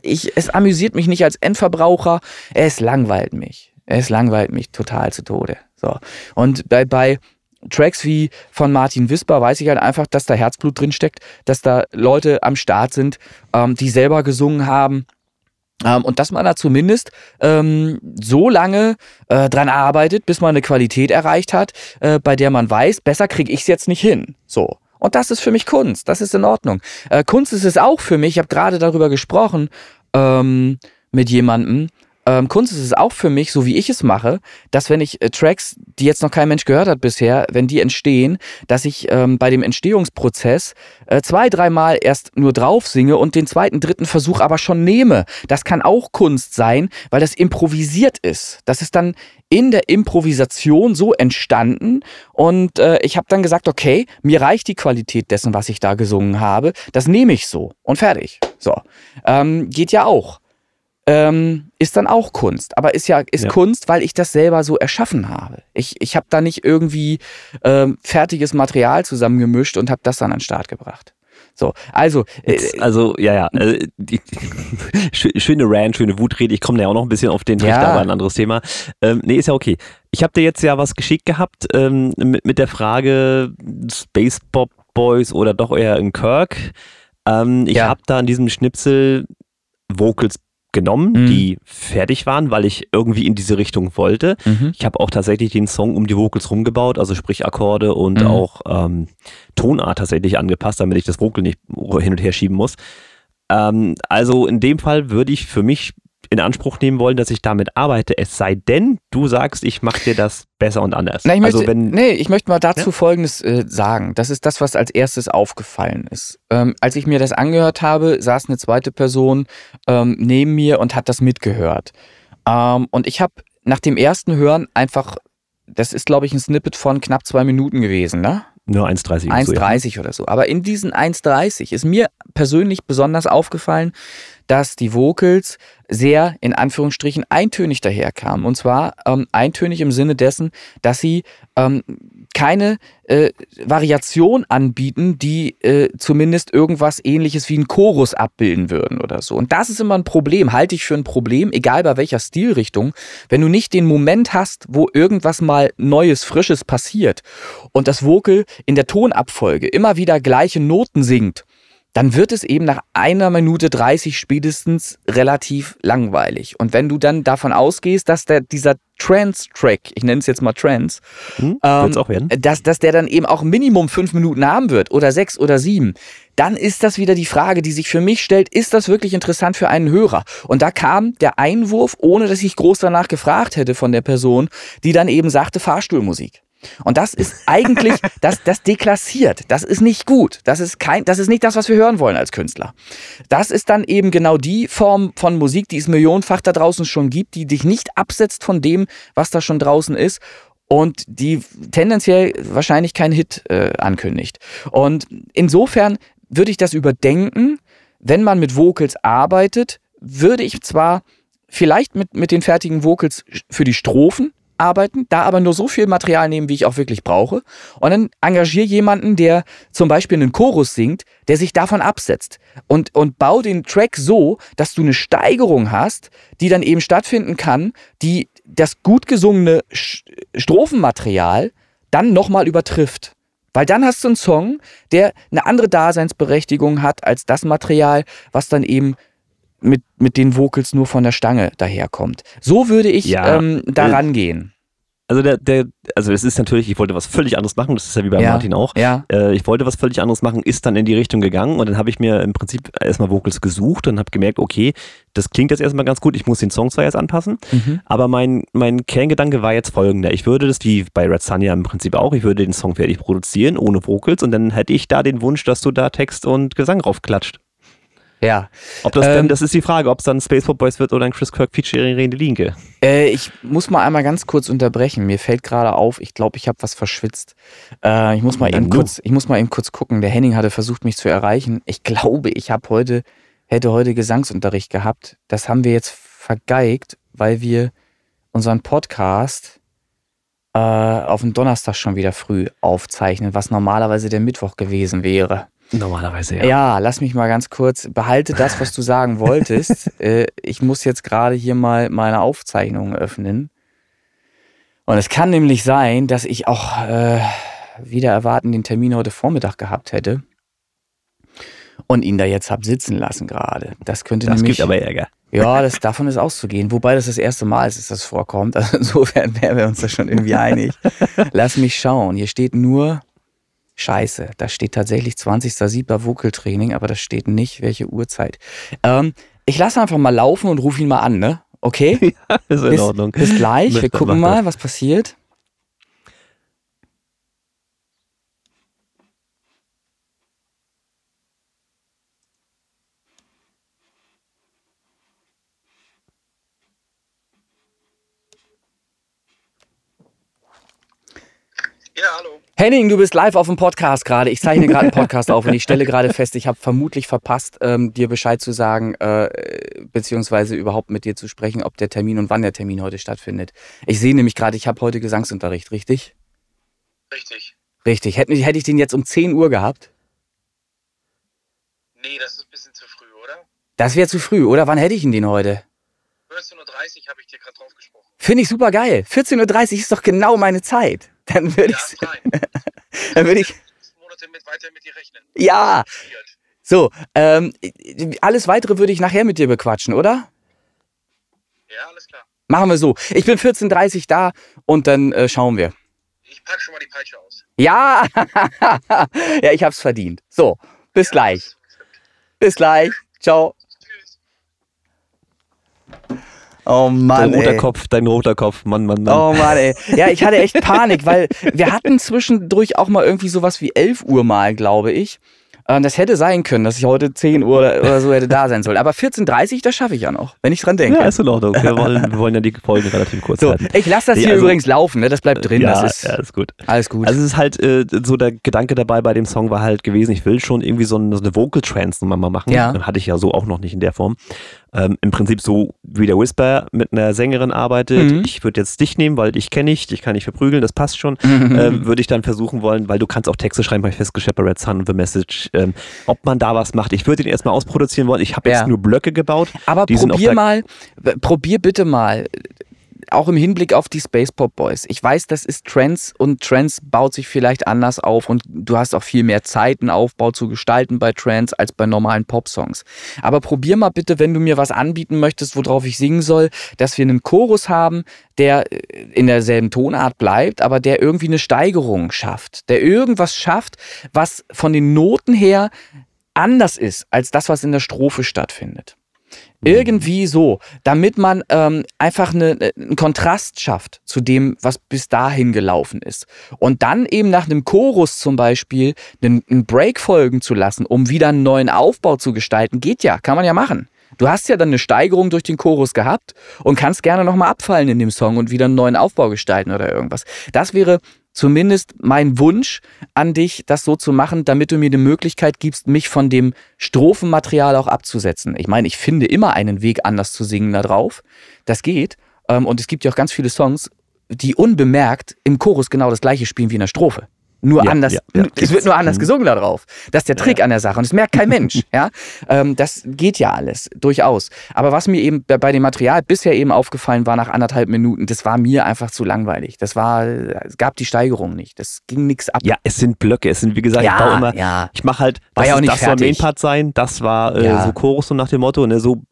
ich, es amüsiert mich nicht als Endverbraucher, es langweilt mich. Es langweilt mich total zu Tode. So. Und bei, bei Tracks wie von Martin Wisper weiß ich halt einfach, dass da Herzblut drinsteckt, dass da Leute am Start sind, ähm, die selber gesungen haben. Ähm, und dass man da zumindest ähm, so lange äh, dran arbeitet, bis man eine Qualität erreicht hat, äh, bei der man weiß, besser kriege ich es jetzt nicht hin. So. Und das ist für mich Kunst. Das ist in Ordnung. Äh, Kunst ist es auch für mich. Ich habe gerade darüber gesprochen ähm, mit jemandem, ähm, Kunst ist es auch für mich, so wie ich es mache, dass wenn ich äh, Tracks, die jetzt noch kein Mensch gehört hat bisher, wenn die entstehen, dass ich ähm, bei dem Entstehungsprozess äh, zwei, dreimal erst nur drauf singe und den zweiten, dritten Versuch aber schon nehme. Das kann auch Kunst sein, weil das improvisiert ist. Das ist dann in der Improvisation so entstanden und äh, ich habe dann gesagt, okay, mir reicht die Qualität dessen, was ich da gesungen habe, das nehme ich so und fertig. So, ähm, geht ja auch ähm, ist dann auch Kunst. Aber ist ja ist ja. Kunst, weil ich das selber so erschaffen habe. Ich, ich habe da nicht irgendwie ähm, fertiges Material zusammengemischt und habe das dann an den Start gebracht. So, also. Äh, also, ja, ja. Äh, die, (laughs) schöne Rant, schöne Wutrede. Ich komme ja auch noch ein bisschen auf den Trichter, ja. aber ein anderes Thema. Ähm, nee, ist ja okay. Ich habe dir jetzt ja was geschickt gehabt ähm, mit, mit der Frage Space Pop Boys oder doch eher in Kirk. Ähm, ich ja. habe da in diesem Schnipsel Vocals genommen, mhm. die fertig waren, weil ich irgendwie in diese Richtung wollte. Mhm. Ich habe auch tatsächlich den Song um die Vocals rumgebaut, also sprich Akkorde und mhm. auch ähm, Tonart tatsächlich angepasst, damit ich das Vocal nicht hin und her schieben muss. Ähm, also in dem Fall würde ich für mich in Anspruch nehmen wollen, dass ich damit arbeite, es sei denn, du sagst, ich mache dir das besser und anders. Na, ich möchte, also wenn, nee, ich möchte mal dazu ja? Folgendes äh, sagen. Das ist das, was als erstes aufgefallen ist. Ähm, als ich mir das angehört habe, saß eine zweite Person ähm, neben mir und hat das mitgehört. Ähm, und ich habe nach dem ersten Hören einfach, das ist glaube ich ein Snippet von knapp zwei Minuten gewesen, ne? Nur 1,30. 1,30 so, ja. oder so. Aber in diesen 1,30 ist mir persönlich besonders aufgefallen, dass die Vocals sehr in Anführungsstrichen eintönig daherkamen. Und zwar ähm, eintönig im Sinne dessen, dass sie ähm, keine äh, Variation anbieten, die äh, zumindest irgendwas ähnliches wie ein Chorus abbilden würden oder so. Und das ist immer ein Problem, halte ich für ein Problem, egal bei welcher Stilrichtung, wenn du nicht den Moment hast, wo irgendwas mal Neues, Frisches passiert und das Vocal in der Tonabfolge immer wieder gleiche Noten singt dann wird es eben nach einer Minute 30 spätestens relativ langweilig. Und wenn du dann davon ausgehst, dass der, dieser Trance-Track, ich nenne es jetzt mal Trance, hm, ähm, auch werden. Dass, dass der dann eben auch Minimum fünf Minuten haben wird oder sechs oder sieben, dann ist das wieder die Frage, die sich für mich stellt, ist das wirklich interessant für einen Hörer? Und da kam der Einwurf, ohne dass ich groß danach gefragt hätte von der Person, die dann eben sagte Fahrstuhlmusik. Und das ist eigentlich, (laughs) das, das deklassiert. Das ist nicht gut. Das ist kein, das ist nicht das, was wir hören wollen als Künstler. Das ist dann eben genau die Form von Musik, die es millionenfach da draußen schon gibt, die dich nicht absetzt von dem, was da schon draußen ist und die tendenziell wahrscheinlich keinen Hit äh, ankündigt. Und insofern würde ich das überdenken, wenn man mit Vocals arbeitet, würde ich zwar vielleicht mit, mit den fertigen Vocals für die Strophen arbeiten, da aber nur so viel Material nehmen, wie ich auch wirklich brauche. Und dann engagiere jemanden, der zum Beispiel einen Chorus singt, der sich davon absetzt. Und, und bau den Track so, dass du eine Steigerung hast, die dann eben stattfinden kann, die das gut gesungene Strophenmaterial dann nochmal übertrifft. Weil dann hast du einen Song, der eine andere Daseinsberechtigung hat als das Material, was dann eben mit, mit den Vocals nur von der Stange daherkommt. So würde ich ja, ähm, da rangehen. Äh, also der, der, also es ist natürlich, ich wollte was völlig anderes machen, das ist ja wie bei Ja. Martin auch. Ja. Äh, ich wollte was völlig anderes machen, ist dann in die Richtung gegangen und dann habe ich mir im Prinzip erstmal Vocals gesucht und habe gemerkt, okay, das klingt jetzt erstmal ganz gut, ich muss den Song zwar jetzt anpassen, Mhm. aber mein, mein Kerngedanke war jetzt folgender. Ich würde das wie bei Red Sun ja im Prinzip auch, ich würde den Song fertig produzieren, ohne Vocals und dann hätte ich da den Wunsch, dass du da Text und Gesang raufklatscht. Ja. Ob das Ähm, denn, das ist die Frage, ob es dann Spaceport Boys wird oder ein Chris Kirk featuring Rene Linke. Äh, ich muss mal einmal ganz kurz unterbrechen. Mir fällt gerade auf, ich glaube, ich habe was verschwitzt. Äh, ich, muss mal eben kurz, ich muss mal eben kurz gucken. Der Henning hatte versucht, mich zu erreichen. Ich glaube, ich habe heute, hätte heute Gesangsunterricht gehabt. Das haben wir jetzt vergeigt, weil wir unseren Podcast äh, auf den Donnerstag schon wieder früh aufzeichnen, was normalerweise der Mittwoch gewesen wäre. Normalerweise ja. Ja, lass mich mal ganz kurz. Behalte das, was du sagen wolltest. (laughs) äh, ich muss jetzt gerade hier mal meine Aufzeichnung öffnen. Und es kann nämlich sein, dass ich auch äh, wieder erwarten den Termin heute Vormittag gehabt hätte und ihn da jetzt hab sitzen lassen gerade. Das könnte Das nämlich. gibt aber Ärger. Ja, (laughs) das, davon ist auszugehen. Wobei das das erste Mal ist, dass das vorkommt. Also insofern (laughs) wären wir uns da schon irgendwie einig. Lass mich schauen. Hier steht nur Scheiße. Da steht tatsächlich 20.07. Vocal-Training, aber da steht nicht, welche Uhrzeit. Ähm, ich lasse einfach mal laufen und rufe ihn mal an, ne? Okay? (laughs) ist in bis, Ordnung. bis gleich. Wir gucken mal, was passiert. Ja, hallo. Henning, du bist live auf dem Podcast gerade. Ich zeichne gerade einen Podcast auf und ich stelle gerade fest, ich habe vermutlich verpasst, ähm, dir Bescheid zu sagen, äh, beziehungsweise überhaupt mit dir zu sprechen, ob der Termin und wann der Termin heute stattfindet. Ich sehe nämlich gerade, ich habe heute Gesangsunterricht, richtig? Richtig. Richtig. Hätte, hätte ich den jetzt um 10 Uhr gehabt? Nee, das ist ein bisschen zu früh, oder? Das wäre zu früh, oder? Wann hätte ich ihn den heute? 14.30 Uhr habe ich dir gerade drauf gesprochen. Finde ich super geil. 14.30 Uhr ist doch genau meine Zeit. Dann würde Ja, ich, frei. (laughs) dann würde ich, Monate mit weiter mit dir rechnen. ja. So, ähm, alles weitere würde ich nachher mit dir bequatschen, oder? Ja, alles klar. Machen wir so. Ich bin 14.30 Uhr da und dann äh, schauen wir. Ich pack schon mal die Peitsche aus. Ja, (laughs) ja, ich hab's verdient. So, bis Ja, gleich. Bis gleich. Ciao. Tschüss. Oh Mann, dein roter ey. Kopf, dein roter Kopf, Mann, Mann, Mann. Oh Mann, ey. Ja, ich hatte echt Panik, weil wir hatten zwischendurch auch mal irgendwie sowas wie 11 Uhr mal, glaube ich. Ähm, Das hätte sein können, dass ich heute 10 Uhr oder so hätte da sein sollen. Aber 14.30 Uhr, das schaffe ich ja noch, wenn ich dran denke. Ja, ist in Ordnung. Wir wollen, wir wollen ja die Folgen relativ kurz so, halten. ich lasse das Nee, hier also- übrigens laufen, ne? das bleibt drin. ja, das ist ja, ist gut. alles gut. Also es ist halt äh, so der Gedanke dabei bei dem Song war halt gewesen, ich will schon irgendwie so eine, so eine Vocal Trance Nummer mal machen. Ja. Hatte ich ja so auch noch nicht in der Form. Ähm, Im Prinzip so wie der Whisper mit einer Sängerin arbeitet. Mhm. Ich würde jetzt dich nehmen, weil dich kenne ich, dich kann ich verprügeln, das passt schon. Mhm. Ähm, würde ich dann versuchen wollen, weil du kannst auch Texte schreiben, ich bei Red Sun und The Message, ähm, ob man da was macht. Ich würde ihn erstmal ausproduzieren wollen. Ich habe Ja. jetzt nur Blöcke gebaut. Aber probier mal, probier bitte mal, auch im Hinblick auf die Space Pop Boys. Ich weiß, das ist Trends und Trends baut sich vielleicht anders auf und du hast auch viel mehr Zeit, einen Aufbau zu gestalten bei Trends als bei normalen Pop-Songs. Aber probier mal bitte, wenn du mir was anbieten möchtest, worauf ich singen soll, dass wir einen Chorus haben, der äh, in derselben Tonart bleibt, aber der irgendwie eine Steigerung schafft, der irgendwas schafft, was von den Noten her anders ist als das, was in der Strophe stattfindet. Irgendwie so, damit man ähm, einfach eine, einen Kontrast schafft zu dem, was bis dahin gelaufen ist. Und dann eben nach einem Chorus zum Beispiel einen, einen Break folgen zu lassen, um wieder einen neuen Aufbau zu gestalten, geht ja, kann man ja machen. Du hast ja dann eine Steigerung durch den Chorus gehabt und kannst gerne nochmal abfallen in dem Song und wieder einen neuen Aufbau gestalten oder irgendwas. Das wäre zumindest mein Wunsch an dich, das so zu machen, damit du mir die Möglichkeit gibst, mich von dem Strophenmaterial auch abzusetzen. Ich meine, ich finde immer einen Weg, anders zu singen da drauf. Das geht. Ähm, Und es gibt ja auch ganz viele Songs, die unbemerkt im Chorus genau das gleiche spielen wie in der Strophe. Nur Ja, anders, ja, es wird nur anders Mhm. gesungen da drauf. Das ist der Trick an der Sache und das merkt kein Mensch. (laughs) ja, ähm, das geht ja alles durchaus. Aber was mir eben bei dem Material bisher eben aufgefallen war nach anderthalb Minuten, das war mir einfach zu langweilig. Das war, es gab die Steigerung nicht. Das ging nichts ab. Ja, es sind Blöcke, es sind, wie gesagt, ich baue immer, ja. ich mache halt, das, ist- das soll. Mainpart sein, das war äh, so Chorus so nach dem Motto, ne, so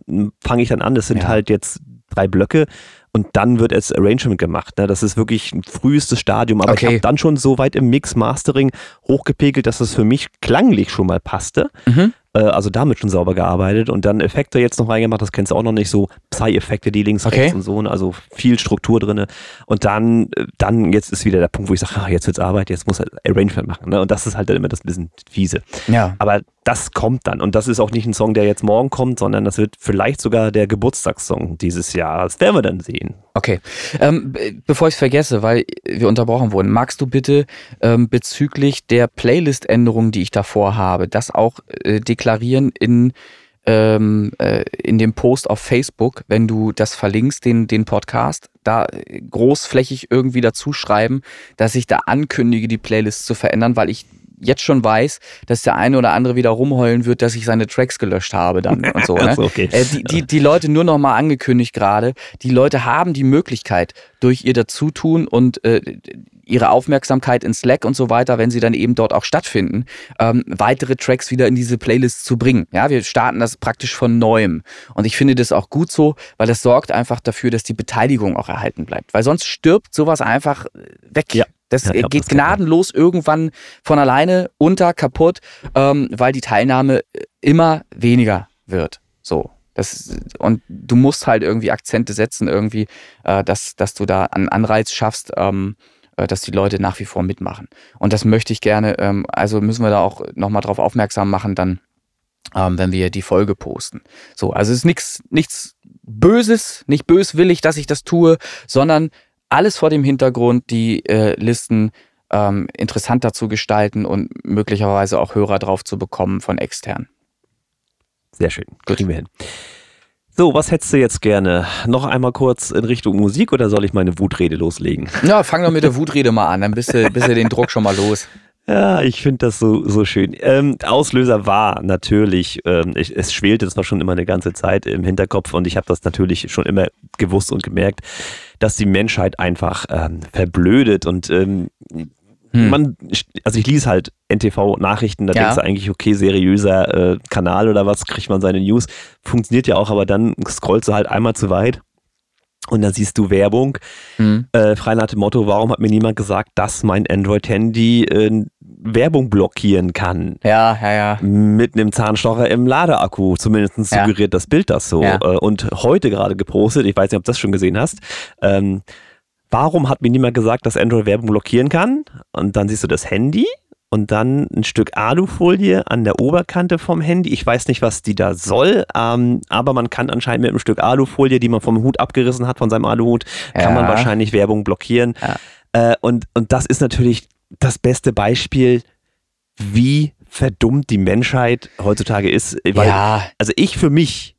fange ich dann an, das sind halt jetzt drei Blöcke und dann wird es Arrangement gemacht. Ne? Das ist wirklich ein frühestes Stadium, aber Okay. ich habe dann schon so weit im Mix Mastering hochgepegelt, dass es für mich klanglich schon mal passte. Mhm. Äh, also damit schon sauber gearbeitet und dann Effekte jetzt noch reingemacht, das kennst du auch noch nicht, so Psy-Effekte, die links, Okay. rechts und so, ne? also viel Struktur drinne. Und dann, äh, dann jetzt ist wieder der Punkt, wo ich sage, ah, jetzt wird's Arbeit, jetzt muss er Arrangement machen. Ne? Und das ist halt dann immer das bisschen fiese. Ja. Aber das kommt dann. Und das ist auch nicht ein Song, der jetzt morgen kommt, sondern das wird vielleicht sogar der Geburtstagssong dieses Jahr. Das werden wir dann sehen. Okay. Ähm, be- bevor ich es vergesse, weil wir unterbrochen wurden, magst du bitte ähm, bezüglich der Playlist-Änderung, die ich davor habe, das auch äh, deklarieren in, ähm, äh, in dem Post auf Facebook, wenn du das verlinkst, den, den Podcast, da großflächig irgendwie dazu schreiben, dass ich da ankündige, die Playlist zu verändern, weil ich jetzt schon weiß, dass der eine oder andere wieder rumheulen wird, dass ich seine Tracks gelöscht habe dann (laughs) und so. Ne? Okay. Äh, die, die, die Leute nur noch mal angekündigt gerade. Die Leute haben die Möglichkeit durch ihr Dazutun und äh, ihre Aufmerksamkeit in Slack und so weiter, wenn sie dann eben dort auch stattfinden, ähm, weitere Tracks wieder in diese Playlist zu bringen. Ja, wir starten das praktisch von neuem. Und ich finde das auch gut so, weil das sorgt einfach dafür, dass die Beteiligung auch erhalten bleibt. Weil sonst stirbt sowas einfach äh, weg. Ja. Das Ja, äh, geht das gnadenlos irgendwann von alleine unter, kaputt, ähm, weil die Teilnahme äh, immer weniger wird. So. Das, und du musst halt irgendwie Akzente setzen, irgendwie, äh, dass, dass du da einen Anreiz schaffst, ähm, äh, dass die Leute nach wie vor mitmachen. Und das möchte ich gerne, ähm, also müssen wir da auch nochmal drauf aufmerksam machen, dann, ähm, wenn wir die Folge posten. So, also es ist nichts nichts Böses, nicht böswillig, dass ich das tue, sondern alles vor dem Hintergrund, die äh, Listen ähm, interessanter zu gestalten und möglicherweise auch Hörer drauf zu bekommen von extern. Sehr schön. Kriegen wir hin. So, was hättest du jetzt gerne? Noch einmal kurz in Richtung Musik oder soll ich meine Wutrede loslegen? Ja, fang doch mit der Wutrede mal an, dann bist du, bist du den Druck schon mal los. Ja, ich finde das so, so schön. Ähm, Auslöser war natürlich, ähm, ich, es schwelte zwar schon immer eine ganze Zeit im Hinterkopf und ich habe das natürlich schon immer gewusst und gemerkt, dass die Menschheit einfach ähm, verblödet und ähm, Hm. man, also ich lese halt NTV-Nachrichten, da Ja. denkst du eigentlich, okay, seriöser äh, Kanal oder was, kriegt man seine News. Funktioniert ja auch, aber dann scrollst du halt einmal zu weit und dann siehst du Werbung. Hm. Äh, frei nach dem Motto, warum hat mir niemand gesagt, dass mein Android-Handy äh, Werbung blockieren kann? Ja, ja, ja. Mit einem Zahnstocher im Ladeakku. Zumindest Ja. suggeriert das Bild das so. Ja. Äh, und heute gerade gepostet, ich weiß nicht, ob du das schon gesehen hast, ähm, warum hat mir niemand gesagt, dass Android Werbung blockieren kann? Und dann siehst du das Handy und dann ein Stück Alufolie an der Oberkante vom Handy. Ich weiß nicht, was die da soll, ähm, aber man kann anscheinend mit einem Stück Alufolie, die man vom Hut abgerissen hat, von seinem Aluhut, kann man Ja. wahrscheinlich Werbung blockieren. Ja. Äh, und, und das ist natürlich das beste Beispiel, wie verdummt die Menschheit heutzutage ist. Weil, ja, Also ich für mich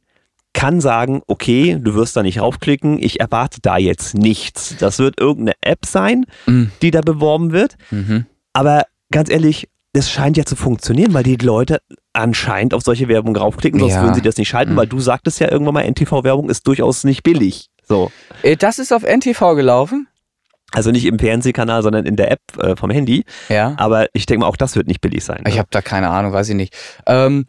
kann sagen, okay, du wirst da nicht raufklicken, ich erwarte da jetzt nichts. Das wird irgendeine App sein, Mhm. die da beworben wird. mhm. Aber ganz ehrlich, das scheint ja zu funktionieren, weil die Leute anscheinend auf solche Werbung raufklicken, sonst Ja. würden sie das nicht schalten, Mhm. weil du sagtest ja irgendwann mal, NTV-Werbung ist durchaus nicht billig. So. Äh, Das ist auf NTV gelaufen. Also nicht im Fernsehkanal, sondern in der App äh, vom Handy. Ja. Aber ich denke mal, auch das wird nicht billig sein. Ich ne? habe da keine Ahnung, weiß ich nicht. Ähm,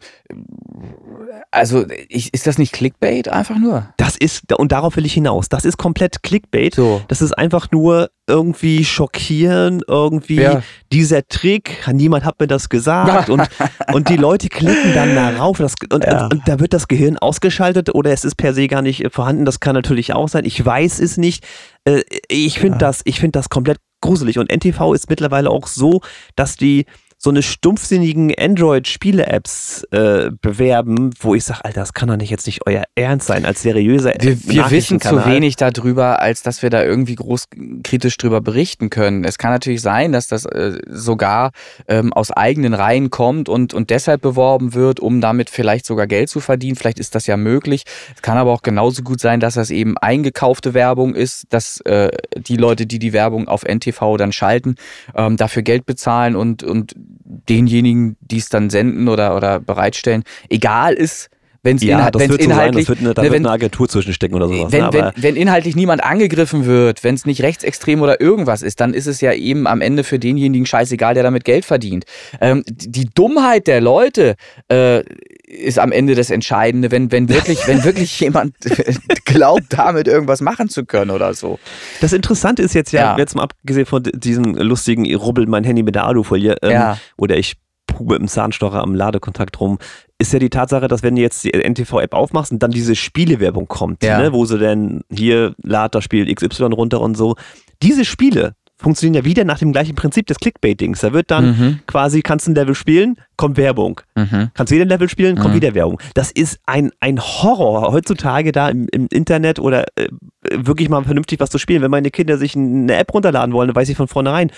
also ich, ist das nicht Clickbait einfach nur? Das ist, und darauf will ich hinaus, das ist komplett Clickbait. So. Das ist einfach nur irgendwie schockieren, irgendwie Ja. dieser Trick, niemand hat mir das gesagt und, (laughs) und die Leute klicken dann darauf das, und, Ja. und da wird das Gehirn ausgeschaltet oder es ist per se gar nicht vorhanden, das kann natürlich auch sein, ich weiß es nicht. Äh, Ich finde das, ich finde das komplett gruselig und NTV ist mittlerweile auch so, dass die so eine stumpfsinnigen Android-Spiele-Apps äh, bewerben, wo ich sage, Alter, das kann doch nicht jetzt nicht euer Ernst sein, als seriöser Wir, wir wissen zu wenig darüber, als dass wir da irgendwie groß kritisch drüber berichten können. Es kann natürlich sein, dass das äh, sogar ähm, aus eigenen Reihen kommt und, und deshalb beworben wird, um damit vielleicht sogar Geld zu verdienen. Vielleicht ist das ja möglich. Es kann aber auch genauso gut sein, dass das eben eingekaufte Werbung ist, dass äh, die Leute, die die Werbung auf NTV dann schalten, ähm, dafür Geld bezahlen und, und denjenigen, die es dann senden oder, oder bereitstellen, egal ist, Wenn es Ja, inhalt, das wird so sein, inhaltlich, das wird eine, da ne, wird wenn, eine Agentur zwischenstecken oder sowas. wenn, ne? wenn, wenn inhaltlich niemand angegriffen wird, wenn es nicht rechtsextrem oder irgendwas ist, dann ist es ja eben am Ende für denjenigen scheißegal, der damit Geld verdient. Ähm, die die Dummheit der Leute äh, ist am Ende das Entscheidende, wenn, wenn wirklich, wenn wirklich (laughs) jemand (laughs) glaubt, damit irgendwas machen zu können oder so. Das Interessante ist jetzt ja, Ja. jetzt mal abgesehen von diesem lustigen Rubbel mein Handy mit der Alufolie ähm, Ja. oder ich pube im Zahnstocher am Ladekontakt rum, ist ja die Tatsache, dass wenn du jetzt die NTV-App aufmachst und dann diese Spielewerbung kommt, Ja. ne, wo sie dann hier lad das Spiel XY runter und so, diese Spiele funktionieren ja wieder nach dem gleichen Prinzip des Clickbaitings. Da wird dann Mhm. quasi, kannst du ein Level spielen, kommt Werbung. Mhm. Kannst wieder ein Level spielen, kommt Mhm. wieder Werbung. Das ist ein, ein Horror heutzutage da im, im Internet oder äh, wirklich mal vernünftig was zu spielen. Wenn meine Kinder sich eine App runterladen wollen, dann weiß ich von vornherein,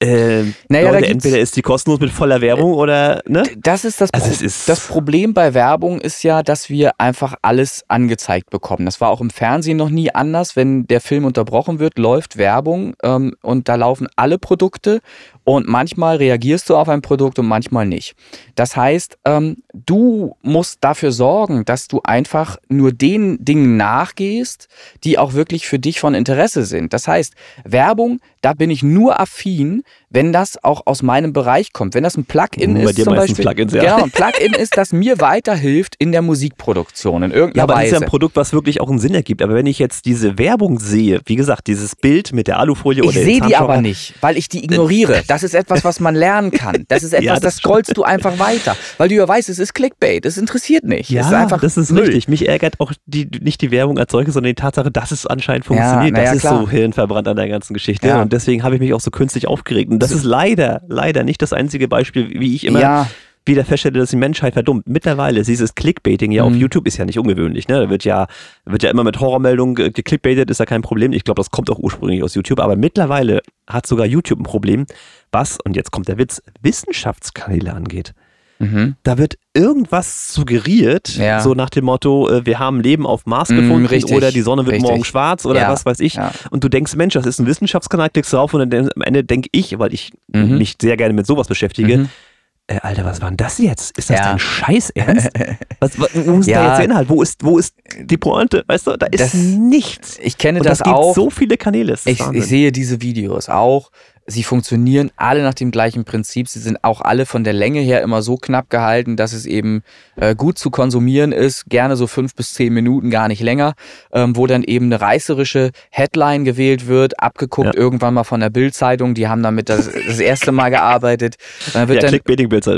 äh, Naja, Leute, entweder ist die kostenlos mit voller Werbung oder, ne? Das ist das, Also Pro ist- das Problem bei Werbung ist ja, dass wir einfach alles angezeigt bekommen. Das war auch im Fernsehen noch nie anders. Wenn der Film unterbrochen wird, läuft Werbung ähm, und da laufen alle Produkte und manchmal reagierst du auf ein Produkt und manchmal nicht. Das heißt, ähm, du musst dafür sorgen, dass du einfach nur den Dingen nachgehst, die auch wirklich für dich von Interesse sind. Das heißt, Werbung, da bin ich nur affin, wenn das auch aus meinem Bereich kommt. Wenn das ein Plugin Bei ist dir zum Beispiel. Plugins, ja. Genau, ein Plugin ist, das mir weiterhilft in der Musikproduktion in irgendeiner Ja, aber das ist Weise. ja ein Produkt, was wirklich auch einen Sinn ergibt. Aber wenn ich jetzt diese Werbung sehe, wie gesagt, dieses Bild mit der Alufolie ich oder dem sehe die aber nicht, weil ich die ignoriere. Das ist etwas, was man lernen kann. Das ist (laughs) etwas, Ja, das, das scrollst du einfach weiter. Weil du ja weißt, es ist Clickbait. Es interessiert nicht. Ja, es ist einfach das ist Müll. richtig. Mich ärgert auch die, nicht die Werbung als solche, sondern die Tatsache, dass es anscheinend funktioniert. na ja, das ist klar. so hirnverbrannt an der ganzen Geschichte. Ja. Und deswegen habe ich mich auch so künstlich aufgeregt. Und das ist leider, leider nicht das einzige Beispiel, wie ich immer Ja, wieder feststelle, dass die Menschheit verdummt. Mittlerweile ist dieses Clickbaiting ja auf Mhm. YouTube ist ja nicht ungewöhnlich. Ne? Da wird ja, wird ja immer mit Horrormeldungen ge- geklickbaitet, ist ja kein Problem. Ich glaube, das kommt auch ursprünglich aus YouTube. Aber mittlerweile hat sogar YouTube ein Problem, was, und jetzt kommt der Witz, Wissenschaftskanäle angeht. Mhm. Da wird irgendwas suggeriert, Ja. so nach dem Motto, äh, wir haben Leben auf Mars Mm, gefunden richtig, oder die Sonne wird richtig. morgen schwarz oder Ja, was weiß ich. ja. Und du denkst, Mensch, das ist ein Wissenschaftskanal, klickst drauf und dann am Ende denke ich, weil ich Mhm. mich sehr gerne mit sowas beschäftige, Mhm. äh, Alter, was war denn das jetzt? Ist das dein Scheiß Ernst? (laughs) was, was, wo ist da jetzt der Inhalt? Wo ist, wo ist die Pointe? Weißt du, da ist Das- nichts. Ich kenne Und das, das, gibt auch. so viele Kanäle. Ich, ich sehe diese Videos auch. Sie funktionieren alle nach dem gleichen Prinzip. Sie sind auch alle von der Länge her immer so knapp gehalten, dass es eben äh, gut zu konsumieren ist. Gerne so fünf bis zehn Minuten, gar nicht länger. Ähm, wo dann eben eine reißerische Headline gewählt wird, abgeguckt Ja. irgendwann mal von der Bild-Zeitung. Die haben damit das, das erste Mal gearbeitet. Dann wird ja, dann.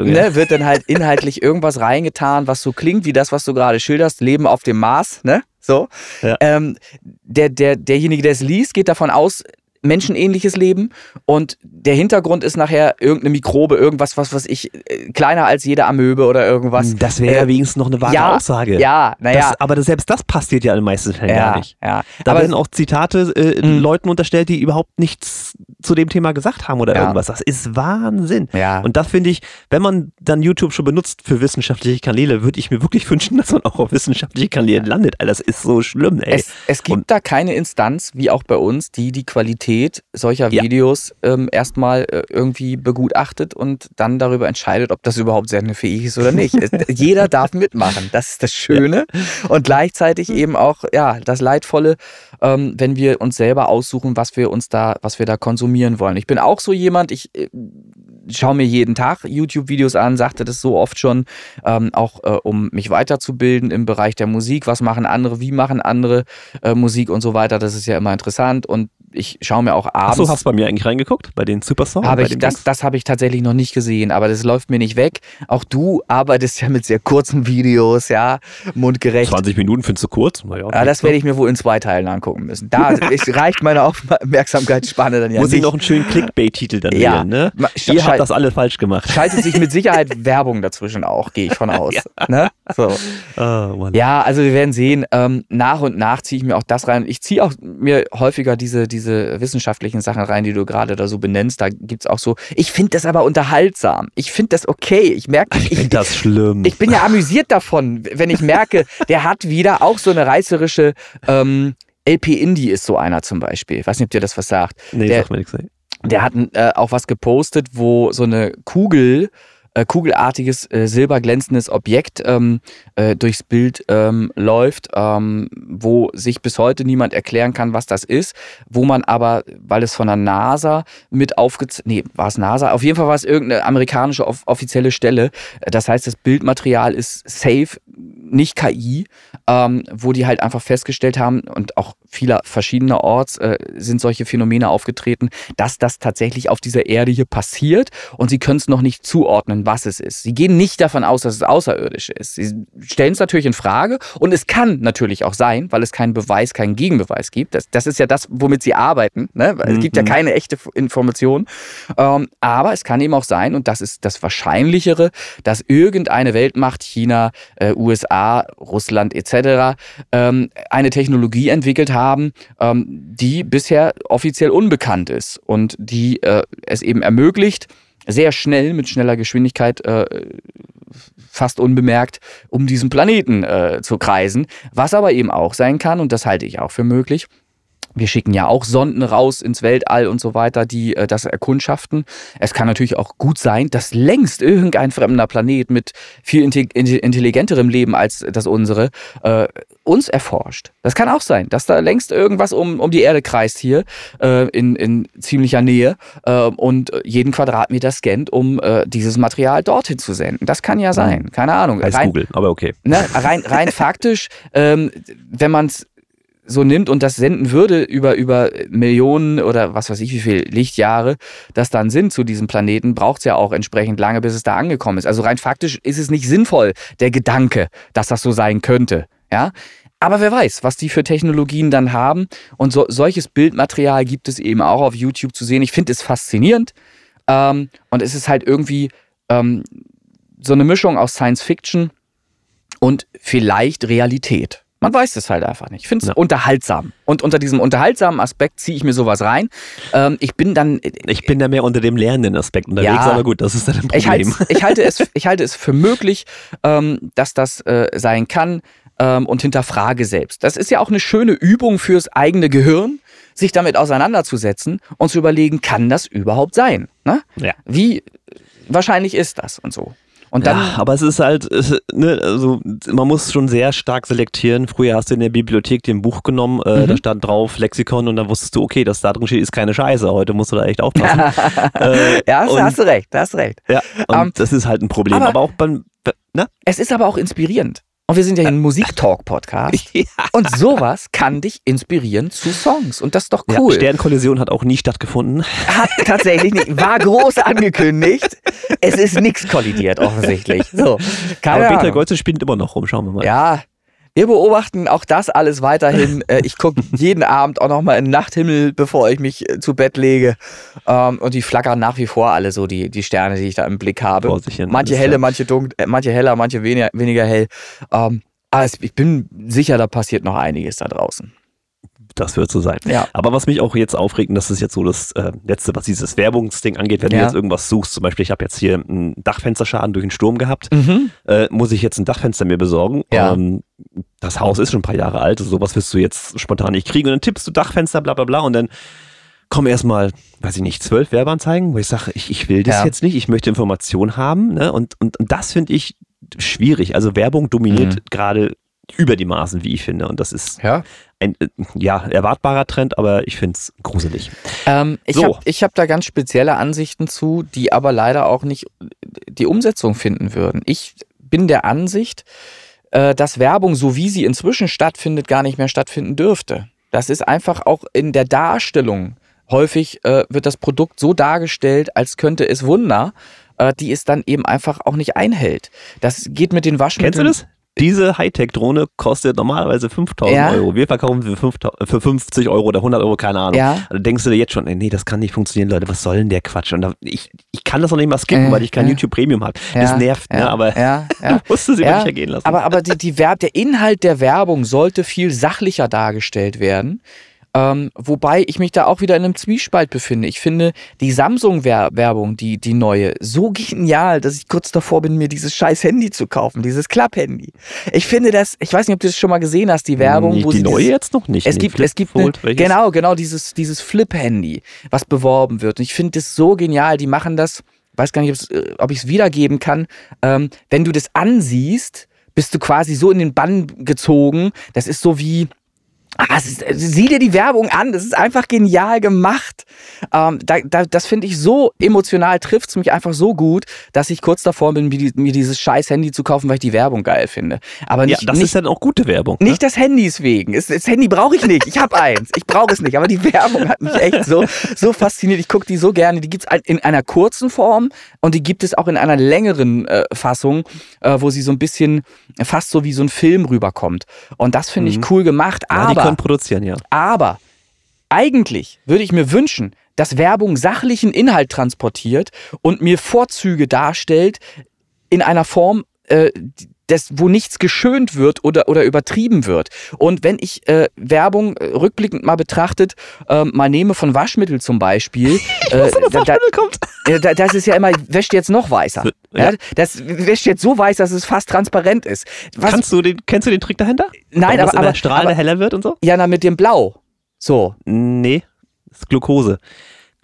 Ja. ne, wird dann halt inhaltlich irgendwas reingetan, was so klingt wie das, was du gerade schilderst, Leben auf dem Mars, ne? So. Ja. Ähm, der, der, derjenige, der es liest, geht davon aus, menschenähnliches Leben und der Hintergrund ist nachher irgendeine Mikrobe, irgendwas, was was ich, äh, kleiner als jede Amöbe oder irgendwas. Das wäre ja Äh, wenigstens noch eine wahre ja, Aussage. Ja, naja. Aber das, selbst das passiert ja in den meisten Fällen ja, gar nicht. ja. Da aber werden auch Zitate äh, Mhm. Leuten unterstellt, die überhaupt nichts zu dem Thema gesagt haben oder Ja. irgendwas. Das ist Wahnsinn. ja. Und das finde ich, wenn man dann YouTube schon benutzt für wissenschaftliche Kanäle, würde ich mir wirklich (laughs) wünschen, dass man auch auf wissenschaftliche Kanäle landet. Alter, das ist so schlimm, ey. Es, es gibt Und- da keine Instanz, wie auch bei uns, die die Qualität solcher Ja. Videos ähm, erstmal äh, irgendwie begutachtet und dann darüber entscheidet, ob das überhaupt sendefähig ist oder nicht. (laughs) jeder darf mitmachen. Das ist das Schöne. Und gleichzeitig eben auch ja das Leidvolle, ähm, wenn wir uns selber aussuchen, was wir uns da, was wir da konsumieren wollen. Ich bin auch so jemand, ich äh, schaue mir jeden Tag YouTube-Videos an, sagte das so oft schon, ähm, auch äh, um mich weiterzubilden im Bereich der Musik. Was machen andere, wie machen andere äh, Musik und so weiter. Das ist ja immer interessant und ich schaue mir auch abends. Achso, hast du bei mir eigentlich reingeguckt? Bei den Supersong? Habe ich, das, das habe ich tatsächlich noch nicht gesehen, aber das läuft mir nicht weg. Auch du arbeitest ja mit sehr kurzen Videos, ja, mundgerecht. 20 Minuten findest du kurz? Naja, Ja, das werde ich mir wohl in zwei Teilen angucken müssen. Da (laughs) reicht meine Aufmerksamkeitsspanne dann ja Muss ich nicht. noch einen schönen Clickbait-Titel dann Ja. wählen, ne? Ma- Ihr habt das alle falsch gemacht. Schaltet sich mit Sicherheit (laughs) Werbung dazwischen auch, gehe ich von aus. (laughs) ne? so. Oh. Ja, also wir werden sehen. Ähm, nach und nach ziehe ich mir auch das rein. Ich ziehe auch mir häufiger diese, diese wissenschaftlichen Sachen rein, die du gerade da so benennst. Da gibt es auch so. Ich finde das aber unterhaltsam. Ich finde das okay. Ich merke, Ich finde das schlimm. ich bin ja amüsiert davon, wenn ich merke, der hat wieder auch so eine reißerische. Ähm, LP Indie ist so einer zum Beispiel. Ich weiß nicht, ob dir das was sagt. nee, der- sag mir nichts. Der hat äh, auch was gepostet, wo so eine Kugel äh, kugelartiges, äh, silberglänzendes Objekt ähm, äh, durchs Bild ähm, läuft, ähm, wo sich bis heute niemand erklären kann, was das ist, wo man aber, weil es von der NASA mit aufgezeichnet, nee, war es NASA? Auf jeden Fall war es irgendeine amerikanische off offizielle Stelle. Das heißt, das Bildmaterial ist safe, nicht KI, ähm, wo die halt einfach festgestellt haben und auch vieler verschiedener Orts äh, sind solche Phänomene aufgetreten, dass das tatsächlich auf dieser Erde hier passiert und sie können es noch nicht zuordnen, was es ist. Sie gehen nicht davon aus, dass es außerirdisch ist. Sie stellen es natürlich in Frage und es kann natürlich auch sein, weil es keinen Beweis, keinen Gegenbeweis gibt. Das, das ist ja das, womit sie arbeiten. Ne? Es gibt ja Mhm. keine echte Information. Ähm, aber es kann eben auch sein, und das ist das Wahrscheinlichere, dass irgendeine Weltmacht, China, äh, USA, Russland etc., ähm, eine Technologie entwickelt haben, ähm, die bisher offiziell unbekannt ist und die äh, es eben ermöglicht, sehr schnell mit schneller Geschwindigkeit äh, fast unbemerkt um diesen Planeten äh, zu kreisen. Was aber eben auch sein kann, und das halte ich auch für möglich, wir schicken ja auch Sonden raus ins Weltall und so weiter, die äh, das erkundschaften. Es kann natürlich auch gut sein, dass längst irgendein fremder Planet mit viel inte- inte- intelligenterem Leben als das unsere äh, uns erforscht. Das kann auch sein, dass da längst irgendwas um, um die Erde kreist hier äh, in, in ziemlicher Nähe äh, und jeden Quadratmeter scannt, um äh, dieses Material dorthin zu senden. Das kann ja sein. Keine Ahnung. Rein- Google, aber okay. ne, rein, rein (laughs) faktisch, ähm, wenn man es so nimmt und das senden würde über, über Millionen oder was weiß ich, wie viel Lichtjahre das dann sind zu diesem Planeten, braucht es ja auch entsprechend lange, bis es da angekommen ist. Also rein faktisch ist es nicht sinnvoll, der Gedanke, dass das so sein könnte. Ja? Aber wer weiß, was die für Technologien dann haben. Und so, solches Bildmaterial gibt es eben auch auf YouTube zu sehen. Ich finde es faszinierend. Ähm, und es ist halt irgendwie ähm, so eine Mischung aus Science Fiction und vielleicht Realität. Man weiß es halt einfach nicht. Ich finde es Ja. unterhaltsam. Und unter diesem unterhaltsamen Aspekt ziehe ich mir sowas rein. Ähm, ich bin dann. Ich bin da mehr unter dem lernenden Aspekt unterwegs, Ja. aber gut, das ist dann ein Ich halte, Problem. ich, halte es, ich halte es für möglich, ähm, dass das äh, sein kann ähm, und hinterfrage selbst. Das ist ja auch eine schöne Übung fürs eigene Gehirn, sich damit auseinanderzusetzen und zu überlegen, kann das überhaupt sein? Ne? Ja. Wie wahrscheinlich ist das und so. Und dann, ja, aber es ist halt, es, ne, also man muss schon sehr stark selektieren. Früher hast du in der Bibliothek dir ein Buch genommen, äh, Mhm. da stand drauf Lexikon und dann wusstest du, okay, das da drin steht, ist keine Scheiße. Heute musst du da echt aufpassen. (laughs) äh, ja, hast, und- hast du recht, hast recht. ja, und Ähm, das ist halt ein Problem. aber- Aber, auch beim, ne? Es ist aber auch inspirierend. Und wir sind ja hier ein Musiktalk-Podcast. (laughs) Ja. Und sowas kann dich inspirieren zu Songs. Und das ist doch cool. Ja, Sternkollision hat auch nie stattgefunden. Hat tatsächlich nicht. War groß (laughs) angekündigt. Es ist nichts kollidiert, offensichtlich. So. Keine aber Peter. Golze spielt immer noch rum, schauen wir mal. Ja. Wir beobachten auch das alles weiterhin. (laughs) Äh, Ich gucke jeden Abend auch nochmal in den Nachthimmel, bevor ich mich äh, zu Bett lege. Ähm, Und die flackern nach wie vor alle so, die, die Sterne, die ich da im Blick habe. Hin, Manche helle, manche dunkel, äh, manche heller, manche weniger, weniger hell. Ähm, Aber ich bin sicher, da passiert noch einiges da draußen. Das wird so sein. Ja. Aber was mich auch jetzt aufregt, und das ist jetzt so das äh, Letzte, was dieses Werbungsding angeht, wenn Ja. du jetzt irgendwas suchst, zum Beispiel, ich habe jetzt hier einen Dachfensterschaden durch einen Sturm gehabt, Mhm. äh, muss ich jetzt ein Dachfenster mir besorgen. Ja. Ähm, das Haus ist schon ein paar Jahre alt, also sowas wirst du jetzt spontan nicht kriegen. Und dann tippst du Dachfenster, bla bla bla, und dann kommen erstmal, weiß ich nicht, zwölf Werbeanzeigen, wo ich sage, ich, ich will das Ja. jetzt nicht, ich möchte Informationen haben. Ne? Und, und, und das finde ich schwierig. Also Werbung dominiert Mhm. gerade über die Maßen, wie ich finde. Und das ist Ja. ein äh, ja, erwartbarer Trend, aber ich finde es gruselig. Ähm, ich So. habe ich hab da ganz spezielle Ansichten zu, die aber leider auch nicht die Umsetzung finden würden. Ich bin der Ansicht, äh, dass Werbung, so wie sie inzwischen stattfindet, gar nicht mehr stattfinden dürfte. Das ist einfach auch in der Darstellung. Häufig äh, wird das Produkt so dargestellt, als könnte es Wunder, äh, die es dann eben einfach auch nicht einhält. Das geht mit den Waschmitteln. Kennst du das? Diese Hightech-Drohne kostet normalerweise 5000 Ja. Euro. Wir verkaufen sie für, 5000 für 50 Euro oder 100 Euro, keine Ahnung. Ja. Also denkst du dir jetzt schon, ey, nee, das kann nicht funktionieren, Leute, was soll denn der Quatsch? Und da, ich, ich kann das noch nicht mal skippen, Äh, weil ich kein ja. YouTube Premium habe. Ja, Das nervt, ne? aber ja, (laughs) ja. du musst es über Ja, dich ergehen lassen. Aber, aber die, die Verb, der Inhalt der Werbung sollte viel sachlicher dargestellt werden. Ähm, wobei ich mich da auch wieder in einem Zwiespalt befinde. Ich finde die Samsung-Werbung, die, die neue, so genial, dass ich kurz davor bin, mir dieses scheiß Handy zu kaufen, dieses Klapp-Handy. Ich finde das, ich weiß nicht, ob du das schon mal gesehen hast, die Werbung, Nicht wo die neue dieses- jetzt noch nicht. es Nee, gibt, Flip es gibt eine, genau, genau dieses, dieses Flip-Handy, was beworben wird. Und ich finde das so genial. Die machen das weiß gar nicht, äh, ob ich es wiedergeben kann. Ähm, wenn du das ansiehst, bist du quasi so in den Bann gezogen. Das ist so wie, Ah, ist, sieh dir die Werbung an, das ist einfach genial gemacht. Ähm, da, da, das finde ich so emotional, trifft es mich einfach so gut, dass ich kurz davor bin, mir, die, mir, dieses scheiß Handy zu kaufen, weil ich die Werbung geil finde. Aber nicht, ja, das nicht, ist dann auch gute Werbung. Ne? nicht des Handys wegen. Das, das Handy brauche ich nicht. Ich habe eins. Ich brauche es nicht. Aber die Werbung hat mich echt so, so fasziniert. Ich gucke die so gerne. Die gibt es in einer kurzen Form und die gibt es auch in einer längeren äh, Fassung, äh, wo sie so ein bisschen fast so wie so ein Film rüberkommt. Und das finde ich cool gemacht. Mhm. Ja, Aber können produzieren, ja. aber eigentlich würde ich mir wünschen, dass Werbung sachlichen Inhalt transportiert und mir Vorzüge darstellt in einer Form, äh, des, wo nichts geschönt wird oder, oder übertrieben wird. Und wenn ich äh, Werbung äh, rückblickend mal betrachtet, äh, mal nehme von Waschmittel zum Beispiel, (laughs) äh, da, da, da, das ist ja immer, wäscht jetzt noch weißer. Ja. Ja. das wäscht jetzt so weiß, dass es fast transparent ist. Was, Kannst du den, kennst du den Trick dahinter? nein, Warum aber, das aber, aber heller wird und so? ja, na, mit dem Blau. So, Nee, das ist Glucose.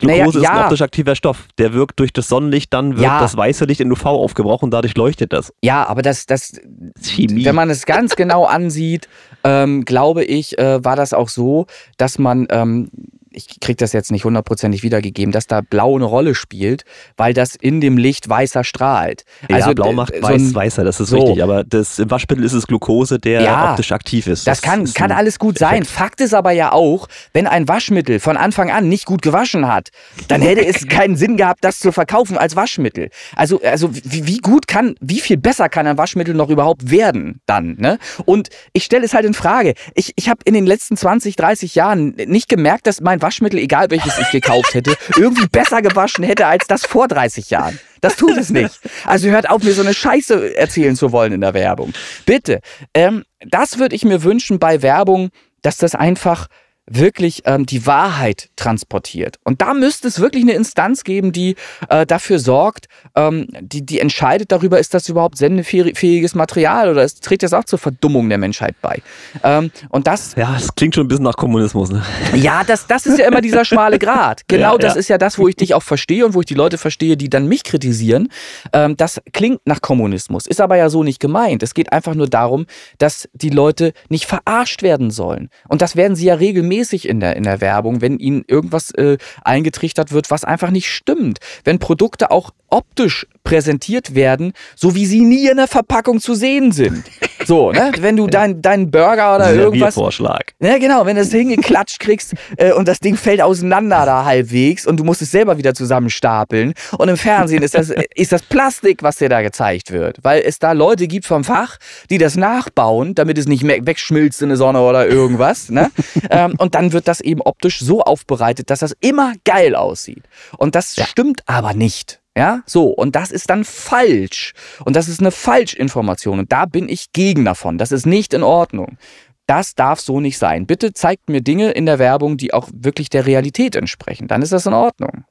Naja, Glucose ist ein ja. optisch aktiver Stoff. Der wirkt durch das Sonnenlicht, dann wird Ja. das weiße Licht in UV aufgebrochen und dadurch leuchtet das. ja, aber das, das, Chemie. wenn man es ganz (laughs) genau ansieht, ähm, glaube ich, äh, war das auch so, dass man, ähm, ich kriege das jetzt nicht hundertprozentig wiedergegeben, dass da Blau eine Rolle spielt, weil das in dem Licht weißer strahlt. ja, blau macht so weiß weißer, das ist so. richtig. Aber das, im Waschmittel ist es Glucose, der Ja. optisch aktiv ist. Das kann, ist kann alles gut sein. Effekt. Fakt ist aber ja auch, wenn ein Waschmittel von Anfang an nicht gut gewaschen hat, dann hätte es (laughs) keinen Sinn gehabt, das zu verkaufen als Waschmittel. Also, also wie, wie gut kann, wie viel besser kann ein Waschmittel noch überhaupt werden dann? Ne? Und ich stelle es halt in Frage. Ich, ich habe in den letzten 20, 30 Jahren nicht gemerkt, dass mein Waschmittel, egal welches ich gekauft hätte, irgendwie besser gewaschen hätte als das vor 30 Jahren. Das tut es nicht. Also hört auf, mir so eine Scheiße erzählen zu wollen in der Werbung. Bitte. Ähm, das würde ich mir wünschen bei Werbung, dass das einfach wirklich ähm, die Wahrheit transportiert. Und da müsste es wirklich eine Instanz geben, die äh, dafür sorgt, ähm, die, die entscheidet darüber, ist das überhaupt sendefähiges Material oder ist, trägt das auch zur Verdummung der Menschheit bei. Ähm, und das Ja, das klingt schon ein bisschen nach Kommunismus. Ne? ja, das, das ist ja immer dieser schmale Grat. (laughs) Genau Ja, das ja. ist ja das, wo ich dich auch verstehe und wo ich die Leute verstehe, die dann mich kritisieren. Ähm, das klingt nach Kommunismus, ist aber ja so nicht gemeint. Es geht einfach nur darum, dass die Leute nicht verarscht werden sollen. Und das werden sie ja regelmäßig in der, in der Werbung, wenn ihnen irgendwas äh, eingetrichtert wird, was einfach nicht stimmt. Wenn Produkte auch optisch präsentiert werden, so wie sie nie in der Verpackung zu sehen sind. So, ne? (laughs) Wenn du deinen deinen Burger oder irgendwas Serviervorschlag. ja, genau, wenn du es hingeklatscht kriegst (laughs) äh, und das Ding fällt auseinander da halbwegs und du musst es selber wieder zusammenstapeln. Und im Fernsehen ist das, (laughs) ist das Plastik, was dir da gezeigt wird. Weil es da Leute gibt vom Fach, die das nachbauen, damit es nicht mehr wegschmilzt in der Sonne oder irgendwas. Ne? ähm, und dann wird das eben optisch so aufbereitet, dass das immer geil aussieht. Und das stimmt aber nicht. Ja, so. Und das ist dann falsch. Und das ist eine Falschinformation. Und da bin ich gegen davon. Das ist nicht in Ordnung. Das darf so nicht sein. Bitte zeigt mir Dinge in der Werbung, die auch wirklich der Realität entsprechen. Dann ist das in Ordnung.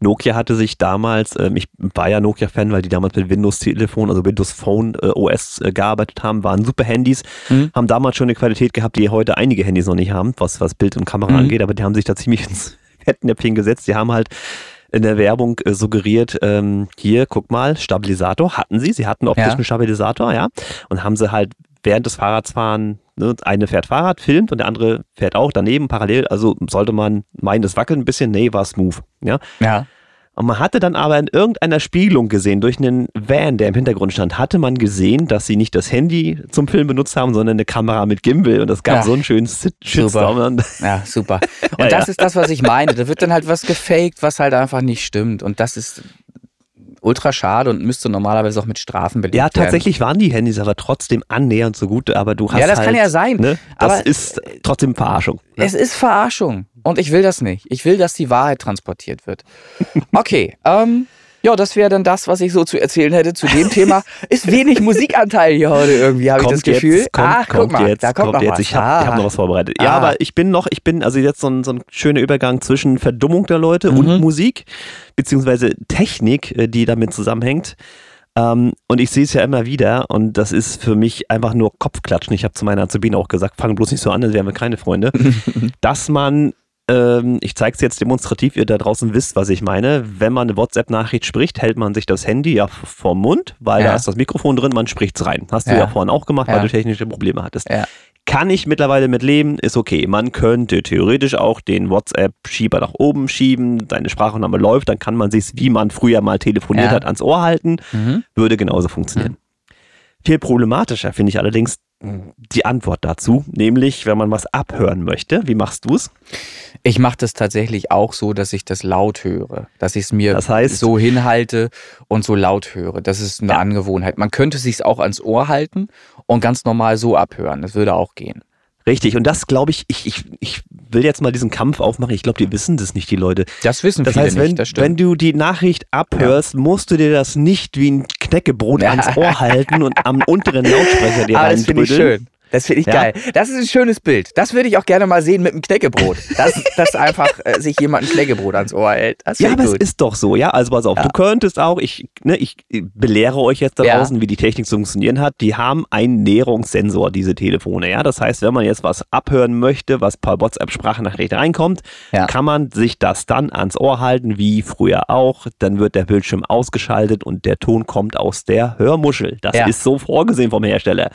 Nokia hatte sich damals, ähm, ich war ja Nokia-Fan, weil die damals mit Windows-Telefon, also Windows Phone äh, OS äh, gearbeitet haben, waren super Handys, Mhm. haben damals schon eine Qualität gehabt, die heute einige Handys noch nicht haben, was, was Bild und Kamera Mhm. angeht, aber die haben sich da ziemlich (laughs) ins Fettnäpfchen gesetzt. Die haben halt in der Werbung äh, suggeriert, ähm, hier, guck mal, Stabilisator hatten sie, sie hatten optischen Ja. Stabilisator, ja, und haben sie halt während des Fahrradsfahren, ne, eine fährt Fahrrad, filmt und der andere fährt auch daneben parallel, also sollte man meinen, das wackelt ein bisschen, nee, war smooth, ja. Ja. Und man hatte dann aber in irgendeiner Spiegelung gesehen, durch einen Van, der im Hintergrund stand, hatte man gesehen, dass sie nicht das Handy zum Film benutzt haben, sondern eine Kamera mit Gimbal. Und das gab Ja. so einen schönen Shitstorm. Ja, super. (laughs) Und Ja, das ja. ist das, was ich meine. Da wird dann halt was gefaked, was halt einfach nicht stimmt. Und das ist ultra schade und müsste normalerweise auch mit Strafen belegt ja, werden. tatsächlich waren die Handys aber trotzdem annähernd so gut, aber du hast Ja, das halt, kann ja sein. Ne, das ist trotzdem Verarschung. Ne? Es ist Verarschung. Und ich will das nicht. Ich will, dass die Wahrheit transportiert wird. Okay, (laughs) ähm, ja, das wäre dann das, was ich so zu erzählen hätte zu dem Thema. Ist wenig Musikanteil hier heute irgendwie, habe ich das Gefühl. Jetzt, kommt, Ach, guck kommt mal, jetzt, da kommt, noch jetzt. was. Ich habe Ah. hab noch was vorbereitet. Ja, Ah. aber ich bin noch, ich bin, also jetzt so ein, so ein schöner Übergang zwischen Verdummung der Leute Mhm. und Musik, beziehungsweise Technik, äh, die damit zusammenhängt. Ähm, und ich sehe es ja immer wieder und das ist für mich einfach nur Kopfklatschen. Ich habe zu meiner Azubine auch gesagt, fang bloß nicht so an, dann wären wir keine Freunde. (laughs) dass man Ähm, ich zeige es jetzt demonstrativ, ihr da draußen wisst, was ich meine. Wenn man eine WhatsApp-Nachricht spricht, hält man sich das Handy ja vorm Mund, weil Ja. da ist das Mikrofon drin, man spricht es rein. Hast du Ja. ja vorhin auch gemacht, Ja. weil du technische Probleme hattest. Ja. Kann ich mittlerweile mit leben, ist okay. Man könnte theoretisch auch den WhatsApp-Schieber nach oben schieben, deine Sprachaufnahme läuft, dann kann man sich, wie man früher mal telefoniert Ja. hat, ans Ohr halten. Mhm. Würde genauso funktionieren. Viel problematischer finde ich allerdings die Antwort dazu, nämlich wenn man was abhören möchte. Wie machst du es? Ich mache das tatsächlich auch so, dass ich das laut höre. Dass ich es mir Das heißt- so hinhalte und so laut höre. Das ist eine Ja. Angewohnheit. Man könnte es sich auch ans Ohr halten und ganz normal so abhören. Das würde auch gehen. Richtig, und das glaube ich, ich, ich, ich will jetzt mal diesen Kampf aufmachen. Ich glaube, die wissen das nicht, die Leute. Das wissen Das viele heißt, wenn, nicht. Das stimmt. wenn du die Nachricht abhörst, musst du dir das nicht wie ein Knäckebrot Ja. ans Ohr halten und am unteren Lautsprecher dir ich reindrüdeln. Das finde ich Ja. geil. Das ist ein schönes Bild. Das würde ich auch gerne mal sehen mit einem Knäckebrot. Dass, (laughs) dass einfach äh, sich jemand ein Knäckebrot ans Ohr hält. Das Ja, aber ich es gut. ist doch so, ja. Also pass auf, Ja. du könntest auch, ich, ne, ich belehre euch jetzt da Ja. draußen, wie die Technik zu funktionieren hat. Die haben einen Näherungssensor, diese Telefone, ja. Das heißt, wenn man jetzt was abhören möchte, was per WhatsApp-Sprachnachricht reinkommt, Ja. kann man sich das dann ans Ohr halten, wie früher auch. Dann wird der Bildschirm ausgeschaltet und der Ton kommt aus der Hörmuschel. Das Ja. ist so vorgesehen vom Hersteller.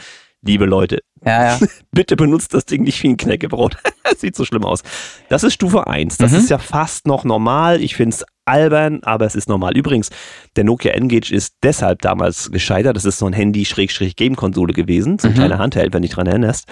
Liebe Leute, ja, ja. (laughs) bitte benutzt das Ding nicht wie ein Knäckebrot. (laughs) Sieht so schlimm aus. Das ist Stufe 1. Das Mhm. ist ja fast noch normal. Ich finde es albern, aber es ist normal. Übrigens, der Nokia N-Gage ist deshalb damals gescheitert. Das ist so ein Handy-Game-Konsole gewesen, so ein Mhm. kleiner Handheld, wenn du dich dran erinnerst.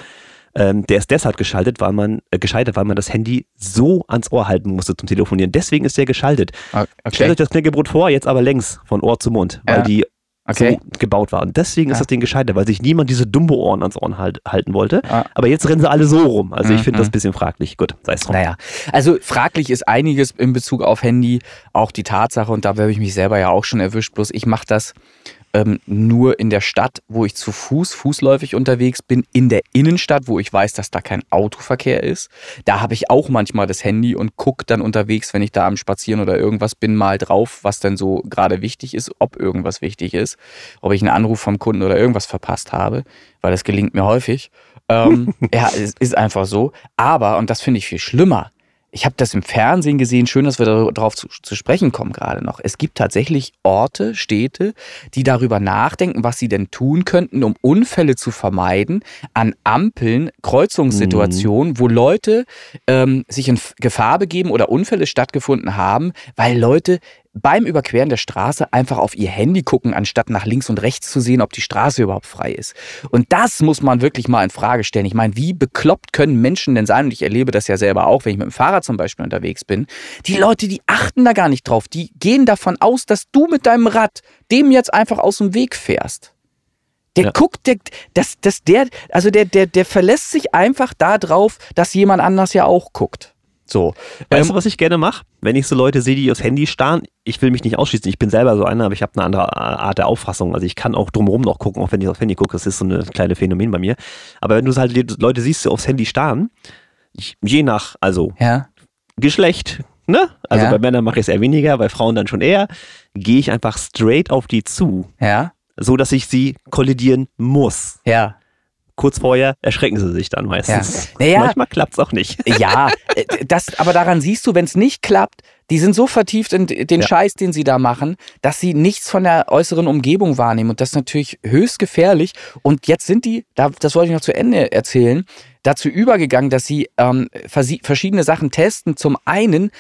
Ähm, der ist deshalb geschaltet, weil man, äh, gescheitert, weil man das Handy so ans Ohr halten musste zum Telefonieren. Deswegen ist der geschaltet. Stellt Okay. euch das Knäckebrot vor, jetzt aber längs von Ohr zu Mund, weil Ja. die okay. so gebaut waren. Deswegen ist Ja. das Ding gescheitert, weil sich niemand diese Dumbo-Ohren ans Ohren halt, halten wollte. Ah. Aber jetzt rennen sie alle so rum. Also ich finde Mhm. das ein bisschen fraglich. Gut, sei es drum. Naja, also fraglich ist einiges in Bezug auf Handy. Auch die Tatsache, und da habe ich mich selber ja auch schon erwischt, bloß ich mache das ähm, nur in der Stadt, wo ich zu Fuß, fußläufig unterwegs bin, in der Innenstadt, wo ich weiß, dass da kein Autoverkehr ist. Da habe ich auch manchmal das Handy und gucke dann unterwegs, wenn ich da am Spazieren oder irgendwas bin, mal drauf, was dann so gerade wichtig ist, ob irgendwas wichtig ist, ob ich einen Anruf vom Kunden oder irgendwas verpasst habe, weil das gelingt mir häufig. Ähm, (laughs) ja, es ist einfach so. Aber, und das finde ich viel schlimmer, ich habe das im Fernsehen gesehen, schön, dass wir darauf zu, zu sprechen kommen gerade noch. Es gibt tatsächlich Orte, Städte, die darüber nachdenken, was sie denn tun könnten, um Unfälle zu vermeiden an Ampeln, Kreuzungssituationen, wo Leute ähm, sich in Gefahr begeben oder Unfälle stattgefunden haben, weil Leute beim Überqueren der Straße einfach auf ihr Handy gucken, anstatt nach links und rechts zu sehen, ob die Straße überhaupt frei ist. Und das muss man wirklich mal in Frage stellen. Ich meine, wie bekloppt können Menschen denn sein? Und ich erlebe das ja selber auch, wenn ich mit dem Fahrrad zum Beispiel unterwegs bin. Die Leute, die achten da gar nicht drauf. Die gehen davon aus, dass du mit deinem Rad dem jetzt einfach aus dem Weg fährst. Der Ja. guckt, der, das, das, der, also der, der, der verlässt sich einfach darauf, dass jemand anders ja auch guckt. So. Weißt Ähm, du, was ich gerne mache? Wenn ich so Leute sehe, die aufs Handy starren, ich will mich nicht ausschließen. Ich bin selber so einer, aber ich habe eine andere Art der Auffassung. Also ich kann auch drumherum noch gucken, auch wenn ich aufs Handy gucke. Das ist so eine kleine Phänomen bei mir. Aber wenn du halt Leute siehst, die aufs Handy starren, ich, je nach, also ja. Geschlecht, ne? Also Ja. bei Männern mache ich es eher weniger, bei Frauen dann schon eher, gehe ich einfach straight auf die zu, Ja. so dass ich sie kollidieren muss. Ja. Kurz vorher erschrecken sie sich dann meistens. Ja. Naja. Manchmal klappt es auch nicht. Ja, äh, das, aber daran siehst du, wenn es nicht klappt, die sind so vertieft in den Ja. Scheiß, den sie da machen, dass sie nichts von der äußeren Umgebung wahrnehmen. Und das ist natürlich höchst gefährlich. Und jetzt sind die, da- das wollte ich noch zu Ende erzählen, dazu übergegangen, dass sie ähm, verschiedene Sachen testen. Zum einen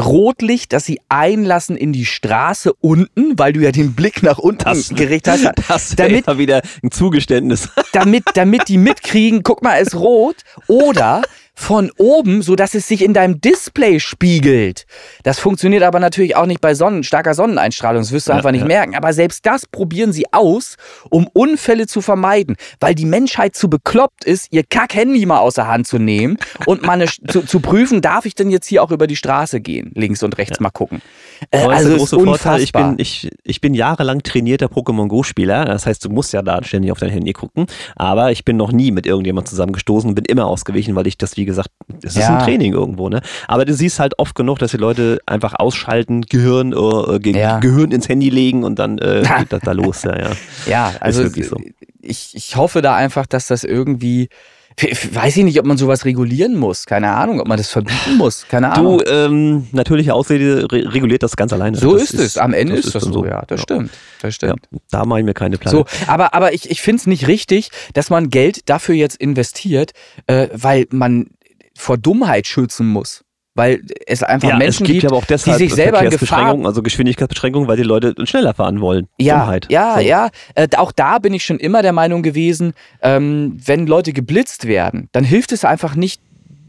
Rotlicht, das sie einlassen in die Straße unten, weil du ja den Blick nach unten Das- gerichtet hast. (laughs) Das Damit- wäre wieder ein Zugeständnis. (laughs) damit, damit die mitkriegen, guck mal, es ist rot. Oder von oben, so dass es sich in deinem Display spiegelt. Das funktioniert aber natürlich auch nicht bei Sonnen, starker Sonneneinstrahlung. Das wirst du Ja, einfach nicht ja. merken. Aber selbst das probieren sie aus, um Unfälle zu vermeiden. Weil die Menschheit zu bekloppt ist, ihr Kack-Handy mal außer Hand zu nehmen (laughs) und mal eine, zu, zu prüfen, darf ich denn jetzt hier auch über die Straße gehen? Links und rechts mal gucken. Äh, also ist der große unfassbar. Vorteil. Ich bin, ich, ich bin jahrelang trainierter Pokémon Go-Spieler. Das heißt, du musst ja da ständig auf dein Handy gucken. Aber ich bin noch nie mit irgendjemand zusammengestoßen und bin immer ausgewichen, weil ich das, wie gesagt, es ist Ja. ein Training irgendwo. Ne? Aber du siehst halt oft genug, dass die Leute einfach ausschalten, Gehirn, äh, Ge Ja. Gehirn ins Handy legen und dann äh, (laughs) geht das da los. Ja, ja. Ja, also wirklich so. ich, ich hoffe da einfach, dass das irgendwie weiß ich nicht, ob man sowas regulieren muss. Keine Ahnung, ob man das verbieten muss. Keine Ahnung. Du, ähm, natürliche Ausrede re reguliert das ganz alleine. so Das ist, es. Am Ende ist das so. Ja, das stimmt. Das Ja, stimmt. da mache ich mir keine Platte. So, aber, aber ich, ich finde es nicht richtig, dass man Geld dafür jetzt investiert, äh, weil man vor Dummheit schützen muss. Weil es einfach ja, Menschen es gibt gibt, ja aber auch deshalb die sich selber in Gefahr also Geschwindigkeitsbeschränkungen, weil die Leute schneller fahren wollen. Ja, Dummheit. ja, So. ja. Äh, auch da bin ich schon immer der Meinung gewesen, ähm, wenn Leute geblitzt werden, dann hilft es einfach nicht,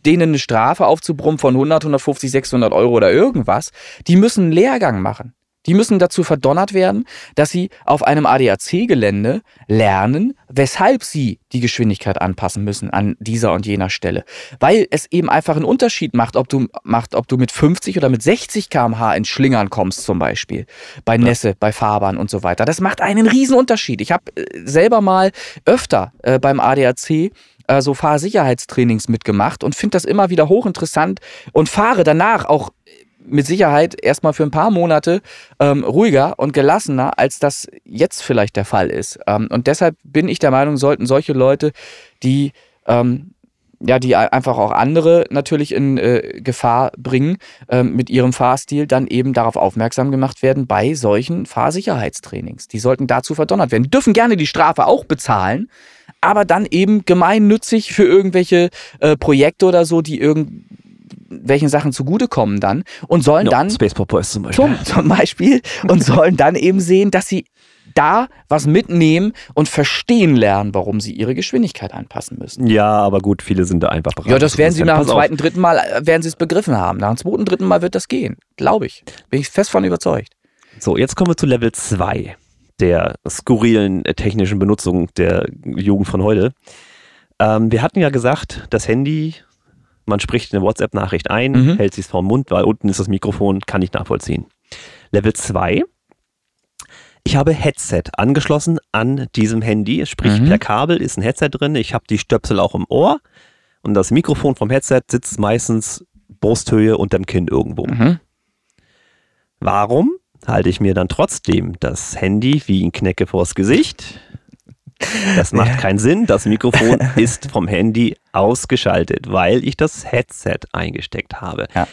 denen eine Strafe aufzubrummen von 100, 150, 600 Euro oder irgendwas. Die müssen einen Lehrgang machen. Die müssen dazu verdonnert werden, dass sie auf einem ADAC-Gelände lernen, weshalb sie die Geschwindigkeit anpassen müssen an dieser und jener Stelle. Weil es eben einfach einen Unterschied macht, ob du, macht, ob du mit 50 oder mit 60 km/h ins Schlingern kommst zum Beispiel. Bei Nässe, bei Fahrbahn und so weiter. Das macht einen riesen Unterschied. Ich habe äh, selber mal öfter äh, beim ADAC äh, so Fahrsicherheitstrainings mitgemacht und finde das immer wieder hochinteressant und fahre danach auch mit Sicherheit erstmal für ein paar Monate ähm, ruhiger und gelassener, als das jetzt vielleicht der Fall ist. Ähm, und deshalb bin ich der Meinung, sollten solche Leute, die ähm, ja, die einfach auch andere natürlich in äh, Gefahr bringen ähm, mit ihrem Fahrstil, dann eben darauf aufmerksam gemacht werden bei solchen Fahrsicherheitstrainings. Die sollten dazu verdonnert werden. Dürfen gerne die Strafe auch bezahlen, aber dann eben gemeinnützig für irgendwelche äh, Projekte oder so, die irgendwelchen Sachen zugutekommen dann und sollen Ja, dann Space Pop Boys zum Beispiel. zum, zum Beispiel und sollen dann eben sehen, dass sie da was mitnehmen und verstehen lernen, warum sie ihre Geschwindigkeit anpassen müssen. Ja, aber gut, viele sind da einfach bereit. Ja, das werden sie nach dem auf. zweiten, dritten Mal, äh, werden sie es begriffen haben. Nach dem zweiten, dritten Mal wird das gehen. Glaube ich. Bin ich fest von überzeugt. So, jetzt kommen wir zu Level 2 der skurrilen äh, technischen Benutzung der Jugend von heute. Ähm, wir hatten ja gesagt, das Handy, man spricht eine WhatsApp-Nachricht ein, Mhm. hält sich vorm Mund, weil unten ist das Mikrofon, kann ich nachvollziehen. Level 2. Ich habe Headset angeschlossen an diesem Handy, sprich Mhm. per Kabel ist ein Headset drin. Ich habe die Stöpsel auch im Ohr und das Mikrofon vom Headset sitzt meistens Brusthöhe unterm Kinn irgendwo. Mhm. Warum halte ich mir dann trotzdem das Handy wie ein Knecke vors Gesicht? Das macht keinen Sinn. Das Mikrofon (laughs) ist vom Handy ausgeschaltet, weil ich das Headset eingesteckt habe. Ja.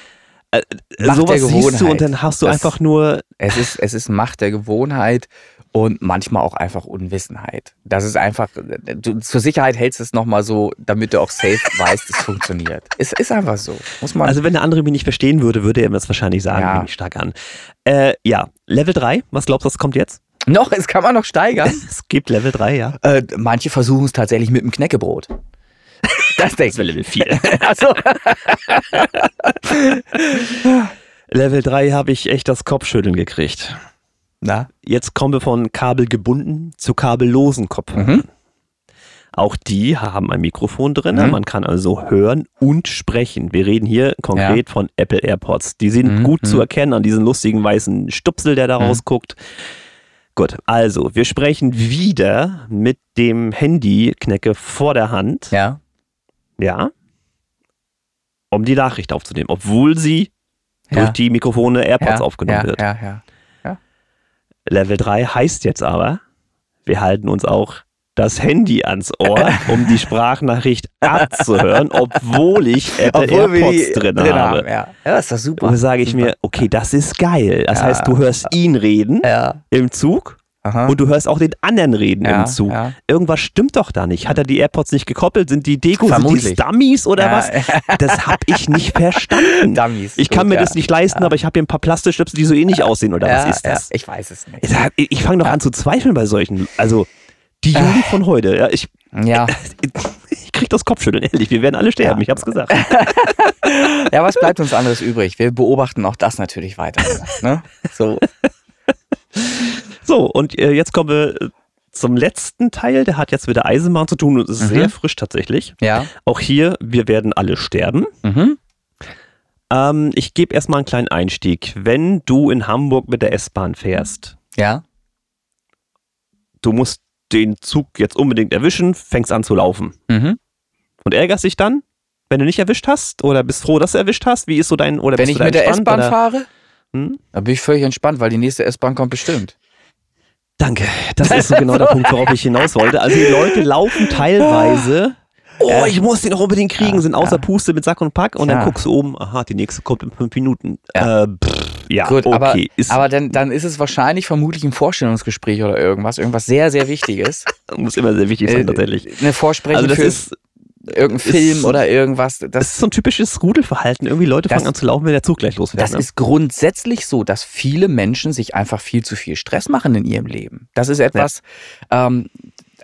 Äh, Macht sowas siehst du und dann hast du Das- einfach nur Es ist, es ist Macht der Gewohnheit und manchmal auch einfach Unwissenheit. Das ist einfach, du, zur Sicherheit hältst du es nochmal so, damit du auch safe (laughs) weißt, es funktioniert. Es ist einfach so. Muss man. Also wenn der andere mich nicht verstehen würde, würde er mir das wahrscheinlich sagen, Ja. nehme ich stark an. Äh, ja, Level 3, was glaubst du, was kommt jetzt? Noch, es kann man noch steigern. (laughs) Es gibt Level 3, ja. äh, manche versuchen es tatsächlich mit dem Knäckebrot. Das denke wäre Level 4. ich. Also, Level 3 habe ich echt das Kopfschütteln gekriegt. na? Jetzt kommen wir von kabelgebunden zu kabellosen Kopfhörern. Mhm. Auch die haben ein Mikrofon drin. Mhm. Man kann also hören und sprechen. Wir reden hier konkret von Apple AirPods. Die sind Mhm, gut mhm. zu erkennen an diesen lustigen weißen Stupsel, der da Mhm. Gut, also wir sprechen wieder mit dem Handy-Knecke vor der Hand. Ja. Ja. Um die Nachricht aufzunehmen, obwohl sie durch Ja. die Mikrofone AirPods ja, aufgenommen ja, wird. Ja, ja. Level 3 heißt jetzt aber, wir halten uns auch das Handy ans Ohr, um die Sprachnachricht abzuhören, obwohl ich Apple Obwohl AirPods drin, drin habe. haben. Ja. ja, ist das super. Und da sage ich Super. mir, okay, das ist geil. Das Ja, heißt, du hörst ihn reden Ja. im Zug Aha. und du hörst auch den anderen reden ja, im Zug. Ja. Irgendwas stimmt doch da nicht. Hat er die AirPods nicht gekoppelt? Sind die Deko, sind die Vermutlich. Dummies oder Ja. was? Das habe ich nicht (laughs) verstanden. Dummies. Ich kann Gut, mir ja. das nicht leisten, aber ich habe hier ein paar Plastikstöpsel, die so ähnlich aussehen oder was ist das? Ich weiß es nicht. Ich, ich fange doch an zu zweifeln bei solchen. Also, die Jugend von heute. Ja, ich, Ja. (laughs) ich krieg das Kopfschütteln, ehrlich. Wir werden alle sterben, Ja. ich hab's gesagt. (laughs) ja, was bleibt uns anderes übrig? Wir beobachten auch das natürlich weiter. ne? So. So, und äh, jetzt kommen wir äh, zum letzten Teil. Der hat jetzt mit der Eisenbahn zu tun und ist Mhm. sehr frisch tatsächlich. Ja. Auch hier, wir werden alle sterben. Mhm. Ähm, ich gebe erstmal einen kleinen Einstieg. Wenn du in Hamburg mit der S-Bahn fährst, Ja. du musst den Zug jetzt unbedingt erwischen, fängst an zu laufen. Mhm. Und ärgerst dich dann, wenn du nicht erwischt hast? Oder bist froh, dass du erwischt hast? Wie ist so dein, oder Wenn ich da mit der S-Bahn fahre, Hm? dann bin ich völlig entspannt, weil die nächste S-Bahn kommt bestimmt. Danke. Das ist so genau der (laughs) Punkt, worauf ich hinaus wollte. Also die Leute laufen teilweise oh, ich muss den noch unbedingt kriegen, Ja, sind außer ja. Puste mit Sack und Pack und Ja. dann guckst du oben, aha, die nächste kommt in fünf Minuten. Äh, pff, ja, Gut, okay. aber, ist, aber dann, dann ist es wahrscheinlich vermutlich ein Vorstellungsgespräch oder irgendwas, irgendwas sehr, sehr Wichtiges. (laughs) muss immer sehr wichtig sein, Äh, tatsächlich. Eine Vorsprechen Also das für ist, irgendeinen ist Film so- oder irgendwas. das Das, ist so ein typisches Rudelverhalten. Irgendwie Leute Das- fangen an zu laufen, wenn der Zug gleich losfährt. das ne? ist grundsätzlich so, dass viele Menschen sich einfach viel zu viel Stress machen in ihrem Leben. Das ist etwas, ähm,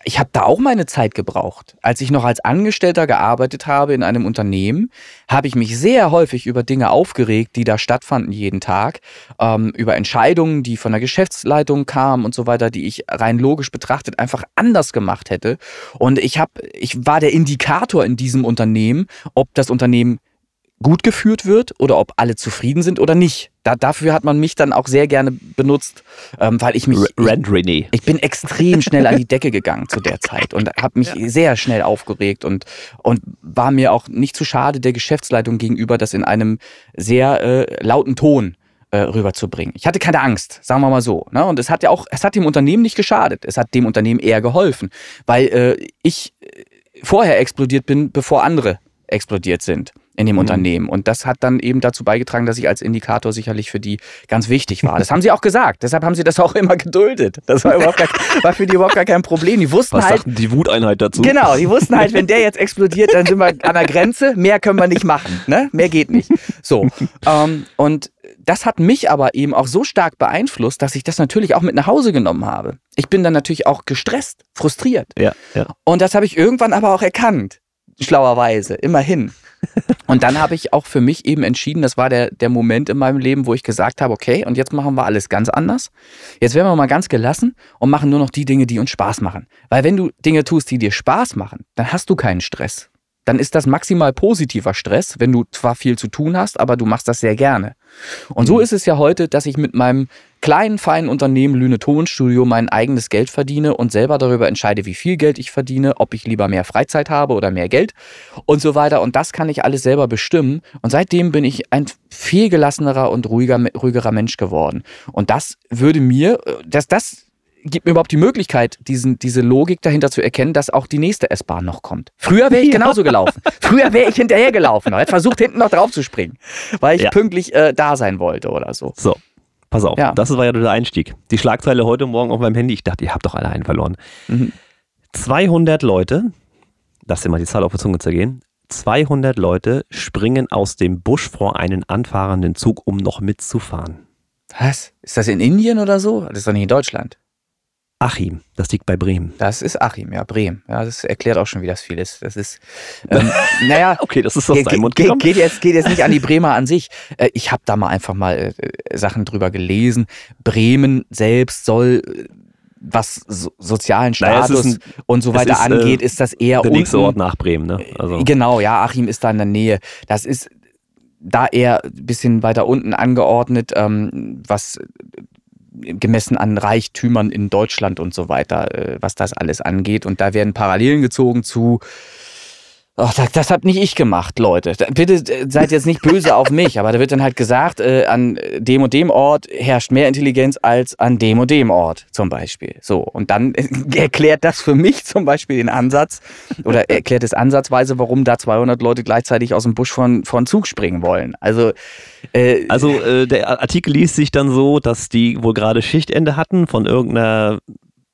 ich habe da auch meine Zeit gebraucht. Als ich noch als Angestellter gearbeitet habe in einem Unternehmen, habe ich mich sehr häufig über Dinge aufgeregt, die da stattfanden jeden Tag, ähm, über Entscheidungen, die von der Geschäftsleitung kamen und so weiter, die ich rein logisch betrachtet einfach anders gemacht hätte. Und ich habe, ich war der Indikator in diesem Unternehmen, ob das Unternehmen gut geführt wird oder ob alle zufrieden sind oder nicht. Da, dafür hat man mich dann auch sehr gerne benutzt, ähm, weil ich mich Rand René. ich bin extrem schnell an die Decke gegangen zu der Zeit und habe mich sehr schnell aufgeregt und, und war mir auch nicht zu schade, der Geschäftsleitung gegenüber das in einem sehr äh, lauten Ton äh, rüberzubringen. Ich hatte keine Angst, sagen wir mal so. Ne? Und es hat ja auch, es hat dem Unternehmen nicht geschadet. Es hat dem Unternehmen eher geholfen, weil äh, ich äh, vorher explodiert bin, bevor andere explodiert sind in dem Unternehmen. Und das hat dann eben dazu beigetragen, dass ich als Indikator sicherlich für die ganz wichtig war. Das haben sie auch gesagt. Deshalb haben sie das auch immer geduldet. Das war, überhaupt gar, war für die überhaupt gar kein Problem. Die wussten Was halt, die Wuteinheit dazu? Genau, die wussten halt, wenn der jetzt explodiert, dann sind wir an der Grenze. Mehr können wir nicht machen. Ne? Mehr geht nicht. So. Ähm, und das hat mich aber eben auch so stark beeinflusst, dass ich das natürlich auch mit nach Hause genommen habe. Ich bin dann natürlich auch gestresst, frustriert. Ja, ja. Und das habe ich irgendwann aber auch erkannt. Schlauerweise, immerhin. Und dann habe ich auch für mich eben entschieden, das war der, der Moment in meinem Leben, wo ich gesagt habe, okay, und jetzt machen wir alles ganz anders. Jetzt werden wir mal ganz gelassen und machen nur noch die Dinge, die uns Spaß machen. Weil wenn du Dinge tust, die dir Spaß machen, dann hast du keinen Stress. Dann ist das maximal positiver Stress, wenn du zwar viel zu tun hast, aber du machst das sehr gerne. Und so ist es ja heute, dass ich mit meinem kleinen, feinen Unternehmen Lüne Tonstudio mein eigenes Geld verdiene und selber darüber entscheide, wie viel Geld ich verdiene, ob ich lieber mehr Freizeit habe oder mehr Geld und so weiter. Und das kann ich alles selber bestimmen. Und seitdem bin ich ein viel gelassenerer und ruhiger, ruhigerer Mensch geworden. Und das würde mir, dass das gibt mir überhaupt die Möglichkeit, diesen, diese Logik dahinter zu erkennen, dass auch die nächste S-Bahn noch kommt. Früher wäre ich (laughs) genauso gelaufen. Früher wäre ich hinterher gelaufen. Hätte versucht, hinten noch drauf zu springen, weil ich Ja. pünktlich äh, da sein wollte oder so. So, pass auf. Ja. Das war ja der Einstieg. Die Schlagzeile heute Morgen auf meinem Handy. Ich dachte, ihr habt doch alle einen verloren. Mhm. 200 Leute, lass dir mal die Zahl auf der Zunge zergehen. 200 Leute springen aus dem Busch vor einen anfahrenden Zug, um noch mitzufahren. Was? Ist das in Indien oder so? Das ist doch nicht in Deutschland. Achim, das liegt bei Bremen. Das ist Achim, ja, Bremen. Ja, das erklärt auch schon, wie das viel ist. Das ist, (laughs) ähm, naja, Okay, das ist aus deinem Mund ge- gekommen. geht, jetzt, geht jetzt nicht an die Bremer an sich. Äh, Ich habe da mal einfach mal äh, Sachen drüber gelesen. Bremen selbst soll, äh, was so, sozialen Naja, Status ein- und so weiter ist, äh, angeht, ist das eher Der nächste. Ort nach Bremen, ne? Also, Genau, ja, Achim ist da in der Nähe. Das ist da eher ein bisschen weiter unten angeordnet, ähm, was äh, gemessen an Reichtümern in Deutschland und so weiter, äh, was das alles angeht. Und da werden Parallelen gezogen zu. Ach, das, das hab nicht ich gemacht, Leute. Bitte äh, seid jetzt nicht böse auf mich, aber da wird dann halt gesagt, äh, an dem und dem Ort herrscht mehr Intelligenz als an dem und dem Ort zum Beispiel. So, und dann äh, (laughs) erklärt das für mich zum Beispiel den Ansatz oder erklärt es ansatzweise, warum da 200 Leute gleichzeitig aus dem Busch von, von Zug springen wollen. Also, äh, Also äh, der Artikel liest sich dann so, dass die wohl gerade Schichtende hatten von irgendeiner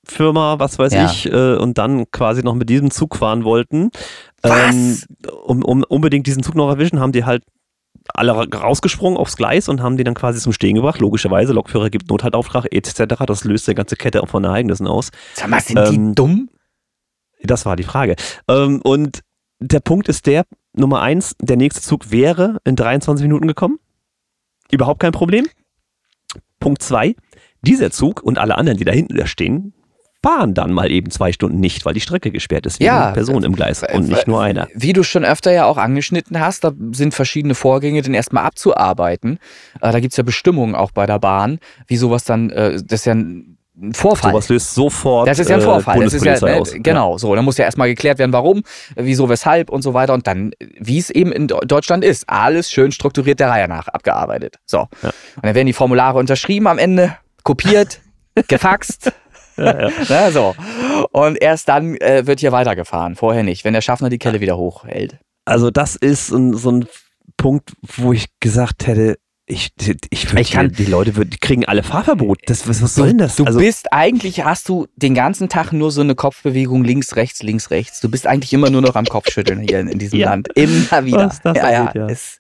Firma, was weiß Ja. ich, äh, und dann quasi noch mit diesem Zug fahren wollten. Was? um, um unbedingt diesen Zug noch erwischen, haben die halt alle ra- rausgesprungen aufs Gleis und haben die dann quasi zum Stehen gebracht. Logischerweise, Lokführer gibt Nothaltauftrag etc. Das löst die ganze Kette auch von Ereignissen aus. sag mal, sind ähm, die dumm? Das war die Frage. Ähm, und der Punkt ist der, Nummer eins, der nächste Zug wäre in 23 Minuten gekommen. Überhaupt kein Problem. Punkt zwei, dieser Zug und alle anderen, die da hinten da stehen, fahren dann mal eben zwei Stunden nicht, weil die Strecke gesperrt ist, Ja, Personen im Gleis und nicht nur einer. Wie du schon öfter ja auch angeschnitten hast, da sind verschiedene Vorgänge dann erstmal abzuarbeiten. Äh, da gibt's ja Bestimmungen auch bei der Bahn, wie sowas dann, äh, das ist ja ein Vorfall. Sowas löst sofort Das ist ja ein äh, Vorfall. Das ist ja, ne, aus. genau, so. Dann muss ja erstmal geklärt werden, warum, wieso, weshalb und so weiter. Und dann, wie es eben in Deutschland ist, alles schön strukturiert der Reihe nach abgearbeitet. So. Ja. Und dann werden die Formulare unterschrieben am Ende, kopiert, (laughs) gefaxt. (laughs) Na, so. Und erst dann äh, wird hier weitergefahren. Vorher nicht, wenn der Schaffner die Kelle wieder hochhält. Also das ist so ein Punkt, wo ich gesagt hätte, ich, ich, würd Ich kann- die Leute würd, die kriegen alle Fahrverbot. Das, was, was soll denn das? Du also, bist eigentlich, hast du den ganzen Tag nur so eine Kopfbewegung links, rechts, links, rechts. Du bist eigentlich immer nur noch am Kopfschütteln hier in, in diesem (laughs) Ja. Land. Immer wieder. Was das ja, ja, angeht, ja. ist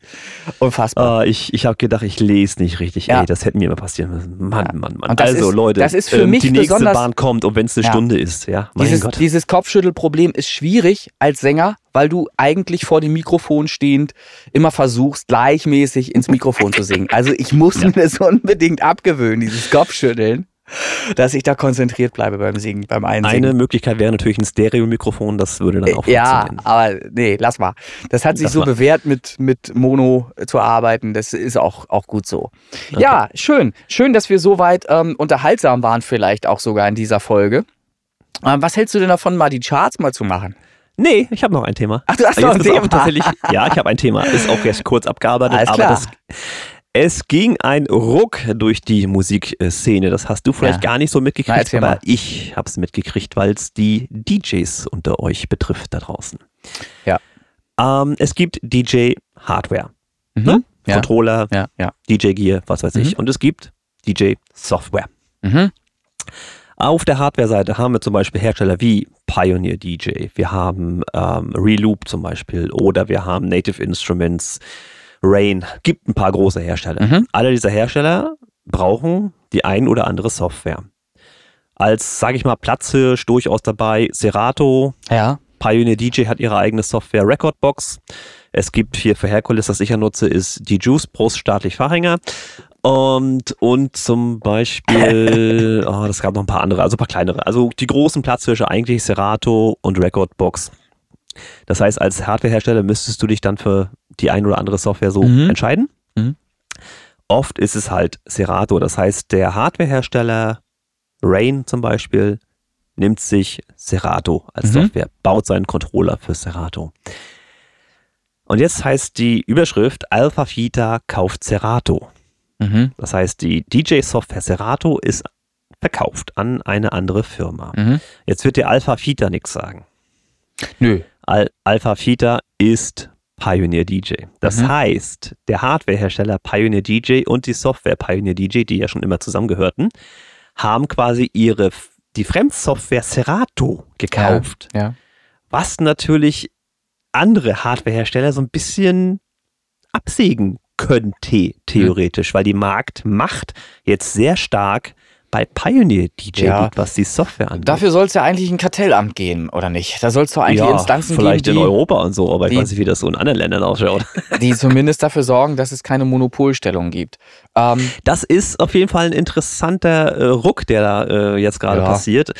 unfassbar. Ah, ich ich habe gedacht, ich lese nicht richtig. Ja. Ey, das hätte mir immer passieren müssen. Mann, Ja. Mann, Mann. Also ist- Leute, das ist für ähm, mich die nächste Bahn kommt und wenn es eine. Stunde ist, ja, mein dieses, Gott. dieses Kopfschüttelproblem ist schwierig als Sänger, weil du eigentlich vor dem Mikrofon stehend immer versuchst, gleichmäßig ins Mikrofon zu singen. Also ich muss mir das unbedingt abgewöhnen, dieses Kopfschütteln, dass ich da konzentriert bleibe beim Singen, beim Einsingen. Eine Möglichkeit wäre natürlich ein Stereomikrofon, das würde dann auch ja, funktionieren. aber nee, lass mal. Das hat sich Lass so mal. bewährt, mit, mit Mono zu arbeiten. Das ist auch, auch gut so. Ja, schön. Schön, dass wir so weit ähm, unterhaltsam waren, vielleicht auch sogar in dieser Folge. Ähm, was hältst du denn davon, mal die Charts mal zu machen? Nee, ich habe noch ein Thema. Ach, du hast Jetzt noch ein Thema. Tatsächlich, (laughs) ja, ich habe ein Thema. Ist auch jetzt kurz abgearbeitet, Alles aber klar. das, es ging ein Ruck durch die Musikszene. Das hast du vielleicht Ja. gar nicht so mitgekriegt, aber ich habe es mitgekriegt, weil es die DJs unter euch betrifft da draußen. Ja. Ähm, es gibt DJ-Hardware, Mhm. Ne? Ja. Controller, Ja, ja. DJ-Gear, was weiß ich. Und es gibt DJ-Software. Mhm. Auf der Hardware-Seite haben wir zum Beispiel Hersteller wie Pioneer DJ, wir haben ähm, Reloop zum Beispiel oder wir haben Native Instruments, Rain, gibt ein paar große Hersteller. Mhm. Alle dieser Hersteller brauchen die ein oder andere Software. Als, sage ich mal, Platzhirsch durchaus dabei Serato, Ja. Pioneer DJ hat ihre eigene Software Recordbox. Es gibt hier für Herkules, das ich ja nutze, ist die Juice Prost staatlich Fachinger. Und, und zum Beispiel, oh, (laughs) das gab noch ein paar andere, also ein paar kleinere. Also die großen Platzhirsche eigentlich Serato und Recordbox. Das heißt, als Hardwarehersteller müsstest du dich dann für die ein oder andere Software so Mhm. entscheiden. Mhm. Oft ist es halt Serato. Das heißt, der Hardwarehersteller Rain zum Beispiel nimmt sich Serato als Mhm. Software, baut seinen Controller für Serato. Und jetzt heißt die Überschrift Alpha Fita kauft Serato. Mhm. Das heißt, die DJ-Software Serato ist verkauft an eine andere Firma. Mhm. Jetzt wird dir Alpha Fita nichts sagen. Nö. Al Alpha Fita ist Pioneer DJ. Das Mhm. heißt, der Hardwarehersteller Pioneer DJ und die Software Pioneer DJ, die ja schon immer zusammengehörten, haben quasi ihre die Fremdsoftware Serato gekauft. Ja. Was natürlich andere Hardwarehersteller so ein bisschen absägen könnte, theoretisch, weil die Marktmacht jetzt sehr stark bei Pioneer DJ Ja. liegt, was die Software angeht. Dafür soll es ja eigentlich ein Kartellamt geben, oder nicht? Da soll es doch eigentlich ja, Instanzen vielleicht geben, in die, Europa und so, aber ich die- weiß nicht, wie das so in anderen Ländern ausschaut. (laughs) die zumindest dafür sorgen, dass es keine Monopolstellung gibt. Ähm, Das ist auf jeden Fall ein interessanter äh, Ruck, der da äh, jetzt gerade Ja. passiert.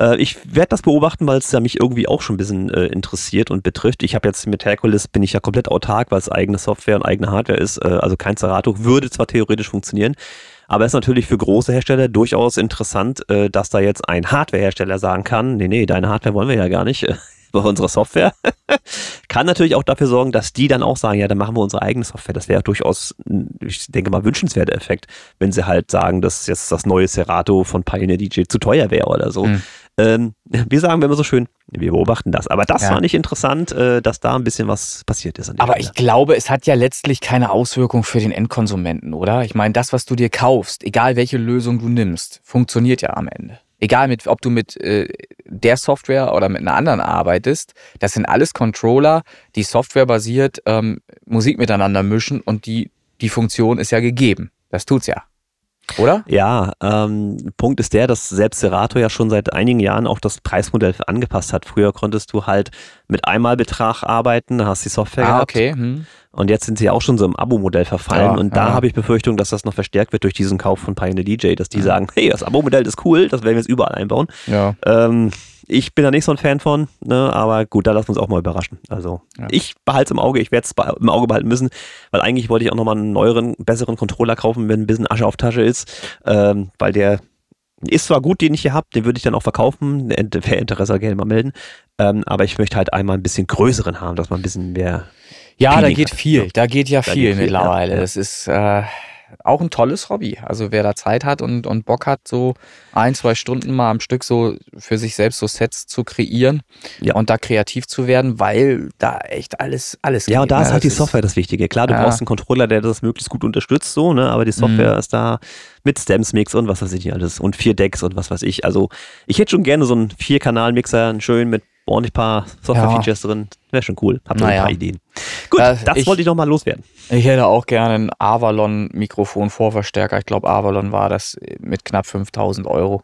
Äh, ich werde das beobachten, weil es ja mich irgendwie auch schon ein bisschen äh, interessiert und betrifft. Ich habe jetzt mit Hercules bin ich ja komplett autark, weil es eigene Software und eigene Hardware ist. Äh, also kein Serato würde zwar theoretisch funktionieren, aber es ist natürlich für große Hersteller durchaus interessant, äh, dass da jetzt ein Hardwarehersteller sagen kann, nee, nee, deine Hardware wollen wir ja gar nicht. (laughs) Bei unserer Software. (laughs) Kann natürlich auch dafür sorgen, dass die dann auch sagen, ja, dann machen wir unsere eigene Software. Das wäre durchaus, ich denke mal, wünschenswerter Effekt, wenn sie halt sagen, dass jetzt das neue Serato von Pioneer DJ zu teuer wäre oder so. Mhm. Ähm, wir sagen immer so schön, wir beobachten das. Aber das Ja. fand ich interessant, äh, dass da ein bisschen was passiert ist. Aber Stelle. ich glaube, es hat ja letztlich keine Auswirkung für den Endkonsumenten, oder? Ich meine, das, was du dir kaufst, egal welche Lösung du nimmst, funktioniert ja am Ende. Egal, mit, ob du mit äh, der Software oder mit einer anderen arbeitest, das sind alles Controller, die softwarebasiert ähm, Musik miteinander mischen und die, die Funktion ist ja gegeben. Das tut's ja. Oder? Ja, ähm, Punkt ist der, dass selbst Serato ja schon seit einigen Jahren auch das Preismodell angepasst hat. Früher konntest du halt mit Einmalbetrag arbeiten, da hast die Software Ah, gehabt. okay. Hm. Und jetzt sind sie auch schon so im Abo-Modell verfallen. Ja, und da ja. habe ich Befürchtung, dass das noch verstärkt wird durch diesen Kauf von Pioneer DJ, dass die sagen, (laughs) hey, das Abo-Modell ist cool, das werden wir jetzt überall einbauen. Ja. Ähm, ich bin da nicht so ein Fan von, ne, aber gut, da lassen wir uns auch mal überraschen. Also Ja. ich behalte es im Auge, ich werde es im Auge behalten müssen, weil eigentlich wollte ich auch nochmal einen neueren, besseren Controller kaufen, wenn ein bisschen Asche auf Tasche ist, ähm, weil der ist zwar gut, den ich hier habe, den würde ich dann auch verkaufen, wer Interesse hat, gerne mal melden, ähm, aber ich möchte halt einmal ein bisschen größeren haben, dass man ein bisschen mehr Ja, da geht hat. viel. Ja. Da geht ja Da viel geht viel, mittlerweile. ja, ja. Das ist, äh, auch ein tolles Hobby. Also wer da Zeit hat und, und Bock hat, so ein, zwei Stunden mal am Stück so für sich selbst so Sets zu kreieren Ja. und da kreativ zu werden, weil da echt alles, alles Ja, und da ne? ist halt Das die Software das Wichtige. Klar, du Ja. brauchst einen Controller, der das möglichst gut unterstützt, so, ne? Aber die Software Mhm. ist da mit Stems Mix und was weiß ich nicht alles und vier Decks und was weiß ich. Also ich hätte schon gerne so einen Vier-Kanal-Mixer, einen schön mit ordentlich paar Software-Features drin. Wäre schon cool. Hab da Naja. ein paar Ideen. Gut, Äh, das ich- wollte ich noch mal loswerden. Ich hätte auch gerne einen Avalon-Mikrofon-Vorverstärker. Ich glaube, Avalon war das mit knapp 5000 Euro.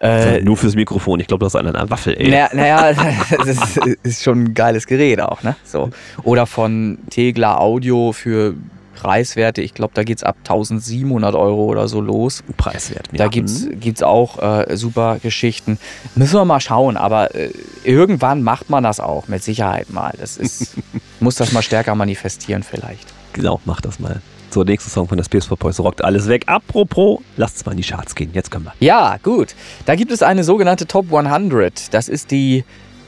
Äh, Nur fürs Mikrofon. Ich glaube, das ist an einer Waffel, ey. Naja, naja, (laughs) das ist, ist schon ein geiles Gerät auch, ne? So. Oder von Tegla Audio für Preiswerte, ich glaube, da geht's ab 1700 Euro oder so los. Preiswert. Da ja. gibt's, Hm. gibt's auch äh, super Geschichten. Müssen wir mal schauen, aber äh, irgendwann macht man das auch, mit Sicherheit mal. Das ist, (laughs) muss das mal stärker manifestieren vielleicht. Genau, mach das mal. So, nächster Song von der Space for Boys rockt alles weg. Apropos, lasst es mal in die Charts gehen. Jetzt können wir. Ja, gut. Da gibt es eine sogenannte Top 100. Das ist die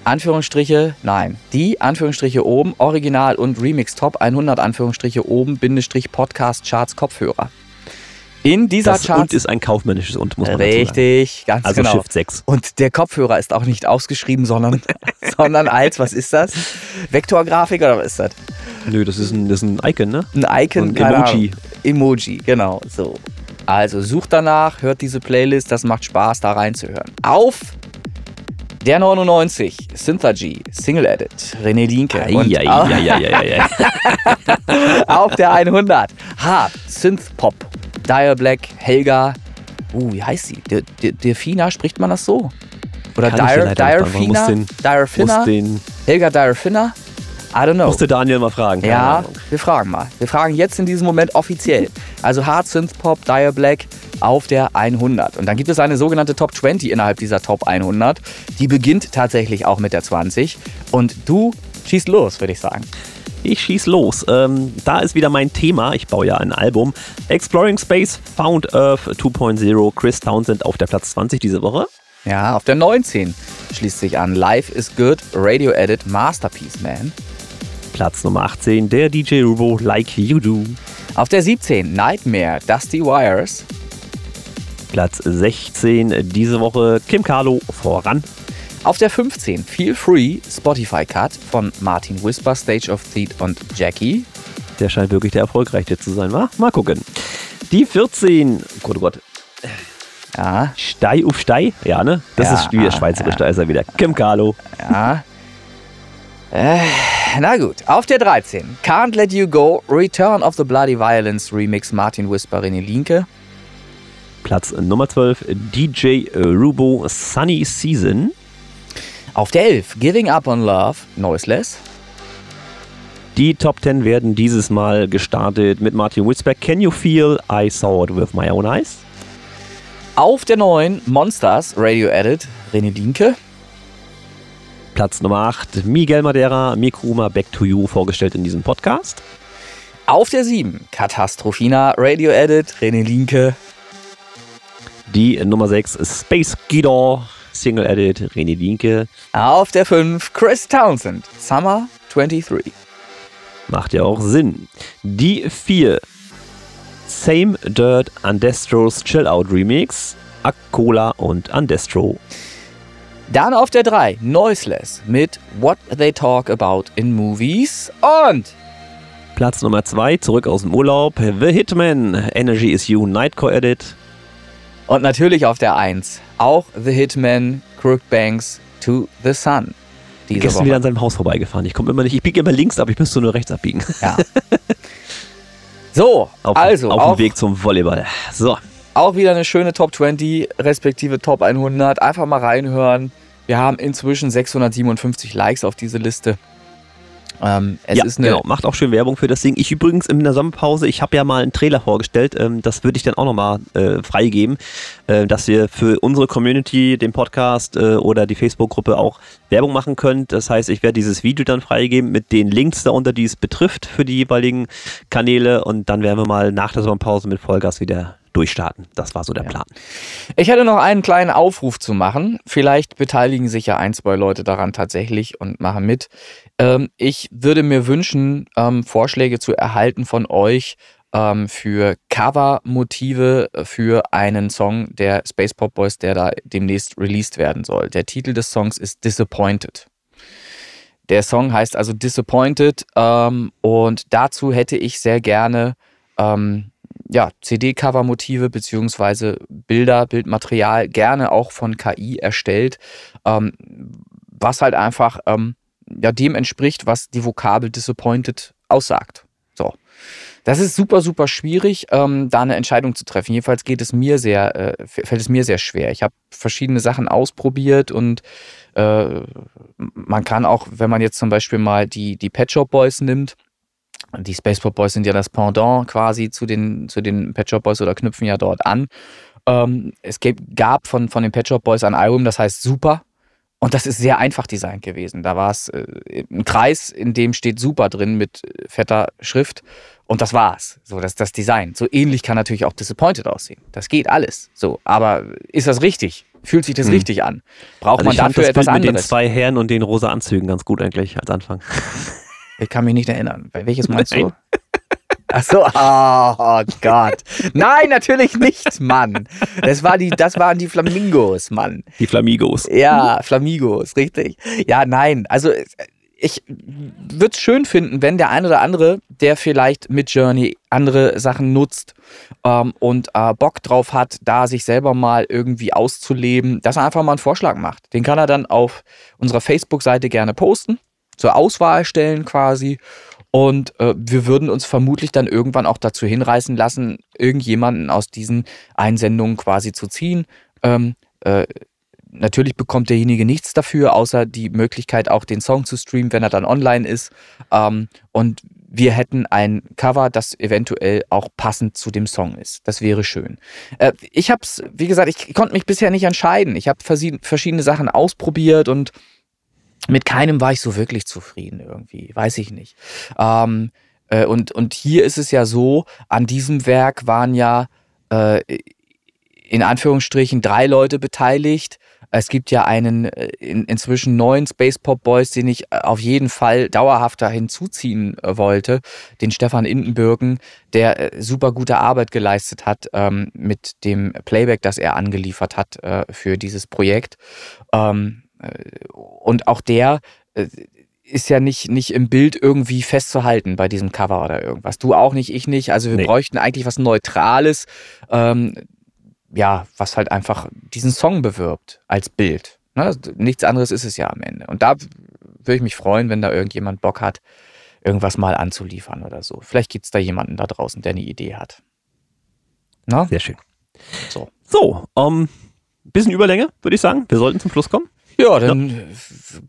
Anführungsstriche, nein, die Anführungsstriche oben, Original und Remix Top 100 Anführungsstriche oben, Bindestrich Podcast Charts Kopfhörer. In dieser Das Charts. und ist ein kaufmännisches und, muss man richtig, ganz Also genau. Shift 6. Und der Kopfhörer ist auch nicht ausgeschrieben, sondern, (laughs) sondern als, was ist das? Vektorgrafik oder was ist das? Nö, das ist ein, das ist ein Icon, ne? Ein Icon, Ein Emoji. Emoji, genau, so. Also sucht danach, hört diese Playlist, das macht Spaß, da reinzuhören. Auf der 99, Synthagy, Single Edit, René Dienke. Und ja, ja, ja, ja, ja. auf der 100, Hard, Synth Pop, Dire Black, Helga, uh, wie heißt sie? De, De, Delfina, spricht man das so? Oder Dire. Direfina? Direfina? Helga Direfina? I don't know. musste Daniel mal fragen. Ja, wir fragen mal. Wir fragen jetzt in diesem Moment offiziell. Also Hard Synth Pop, Dire Black auf der 100. Und dann gibt es eine sogenannte Top 20 innerhalb dieser Top 100. Die beginnt tatsächlich auch mit der 20. Und du schießt los, würde ich sagen. Ich schieß los. Ähm, da ist wieder mein Thema. Ich baue ja ein Album. Exploring Space, Found Earth 2.0, Chris Townsend auf der Platz 20 diese Woche. Ja, auf der 19 schließt sich an Life is Good, Radio Edit, Masterpiece Man. Platz Nummer 18, der DJ Rubo, Like You Do. Auf der 17 Nightmare, Dusty Wires. Platz 16 diese Woche Kim Carlo voran. Auf der 15 Feel Free, Spotify Cut von Martin Whisper, Stage of Theat und Jackie. Der scheint wirklich der erfolgreichste zu sein, wa? Mal gucken. Die 14, Gott, oh Gott, Ja, Stei auf Stei, ja, ne? Das Ja, ist wieder schweizerisch, da ist er wieder. Kim Carlo. Ja. Äh, na gut, auf der 13. Can't Let You Go, Return of the Bloody Violence Remix Martin Whisper René Linke. Platz Nummer 12, DJ Rubo, Sunny Season. Auf der 11. Giving Up on Love, Noiseless. Die Top 10 werden dieses Mal gestartet mit Martin Whisper. Can You Feel I Saw It With My Own Eyes? Auf der 9. Monsters, Radio Edit, René Linke. Platz Nummer 8, Miguel Madeira, Mikruma Back to You, vorgestellt in diesem Podcast. Auf der 7. Katastrophina, Radio Edit, René Linke. Die Nummer 6, Space Guitar, Single Edit, René Dienke. Auf der 5. Chris Townsend, Summer 23. Macht ja auch Sinn. Die 4, Same Dirt, Andestros Chill Out Remix, Akkola und Andestro. Dann auf der 3 Noiseless mit What They Talk About in Movies. Und Platz Nummer 2, zurück aus dem Urlaub, The Hitman, Energy is You, Nightcore Edit. Und natürlich auf der 1 auch The Hitman, Crookbanks to the Sun. Diese Gestern Woche. wieder an seinem Haus vorbeigefahren. Ich komme immer nicht, ich biege immer links ab, ich müsste nur rechts abbiegen. Ja. So, (laughs) Auf, also auf dem Weg zum Volleyball. So, auch wieder eine schöne Top 20, respektive Top 100. Einfach mal reinhören. Wir haben inzwischen 657 Likes auf diese Liste. Ähm, es ja, ist eine genau. Macht auch schön Werbung für das Ding. Ich übrigens in der Sommerpause, ich habe ja mal einen Trailer vorgestellt, ähm, das würde ich dann auch nochmal äh, freigeben, äh, dass ihr für unsere Community, den Podcast äh, oder die Facebook-Gruppe auch Werbung machen könnt. Das heißt, ich werde dieses Video dann freigeben mit den Links darunter, die es betrifft für die jeweiligen Kanäle und dann werden wir mal nach der Sommerpause mit Vollgas wieder durchstarten. Das war so der Ja. Plan. Ich hätte noch einen kleinen Aufruf zu machen. Vielleicht beteiligen sich ja ein, zwei Leute daran tatsächlich und machen mit. Ähm, ich würde mir wünschen, ähm, Vorschläge zu erhalten von euch, ähm, für Cover-Motive für einen Song der Space Pop Boys, der da demnächst released werden soll. Der Titel des Songs ist Disappointed. Der Song heißt also Disappointed ähm, und dazu hätte ich sehr gerne ähm, ja, CD-Cover-Motive beziehungsweise Bilder, Bildmaterial gerne auch von KI erstellt, ähm, was halt einfach ähm, ja, dem entspricht, was die Vokabel Disappointed aussagt. So. Das ist super, super schwierig, ähm, da eine Entscheidung zu treffen. Jedenfalls geht es mir sehr, äh, fällt es mir sehr schwer. Ich habe verschiedene Sachen ausprobiert und äh, man kann auch, wenn man jetzt zum Beispiel mal die, die Pet Shop Boys nimmt, die Space Pop Boys sind ja das Pendant quasi zu den, zu den Pet Shop Boys oder knüpfen ja dort an. Ähm, es gab von, von den Pet Shop Boys ein Album, das heißt Super. Und das ist sehr einfach designt gewesen. Da war es äh, ein Kreis, in dem steht Super drin mit äh, fetter Schrift. Und das war's. So, das das Design. So ähnlich kann natürlich auch Disappointed aussehen. Das geht alles. So, aber ist das richtig? Fühlt sich das hm. richtig an? Braucht also man dafür das etwas Bild anderes? mit den zwei Herren und den rosa Anzügen ganz gut eigentlich als Anfang. Ich kann mich nicht erinnern. Welches meinst Nein. du? Ach so, oh, Gott. Nein, natürlich nicht, Mann. Das, war die, das waren die Flamingos, Mann. Die Flamigos. Ja, Flamigos, richtig. Ja, nein, also ich würde es schön finden, wenn der ein oder andere, der vielleicht mit Journey andere Sachen nutzt ähm, und äh, Bock drauf hat, da sich selber mal irgendwie auszuleben, dass er einfach mal einen Vorschlag macht. Den kann er dann auf unserer Facebook-Seite gerne posten, zur Auswahl stellen quasi. Und äh, wir würden uns vermutlich dann irgendwann auch dazu hinreißen lassen, irgendjemanden aus diesen Einsendungen quasi zu ziehen. Ähm, äh, natürlich bekommt derjenige nichts dafür, außer die Möglichkeit, auch den Song zu streamen, wenn er dann online ist. Ähm, und wir hätten ein Cover, das eventuell auch passend zu dem Song ist. Das wäre schön. Äh, ich habe es, wie gesagt, ich konnte mich bisher nicht entscheiden. Ich habe verschiedene Sachen ausprobiert und mit keinem war ich so wirklich zufrieden irgendwie, weiß ich nicht. Ähm, äh, und, und hier ist es ja so, an diesem Werk waren ja äh, in Anführungsstrichen drei Leute beteiligt. Es gibt ja einen äh, in, inzwischen neuen Space Pop Boys, den ich äh, auf jeden Fall dauerhafter hinzuziehen äh, wollte, den Stefan Indenbürgen, der super gute Arbeit geleistet hat ähm, mit dem Playback, das er angeliefert hat äh, für dieses Projekt. Ähm, und auch der äh, ist ja nicht, nicht im Bild irgendwie festzuhalten bei diesem Cover oder irgendwas. Du auch nicht, ich nicht. Also wir nee. bräuchten eigentlich was Neutrales, ähm, ja, was halt einfach diesen Song bewirbt als Bild. Ne? Nichts anderes ist es ja am Ende. Und da würde ich mich freuen, wenn da irgendjemand Bock hat, irgendwas mal anzuliefern oder so. Vielleicht gibt es da jemanden da draußen, der eine Idee hat. Na? Sehr schön. So, so ähm, bisschen Überlänge, würde ich sagen. Wir sollten zum Schluss kommen. Ja, dann ja.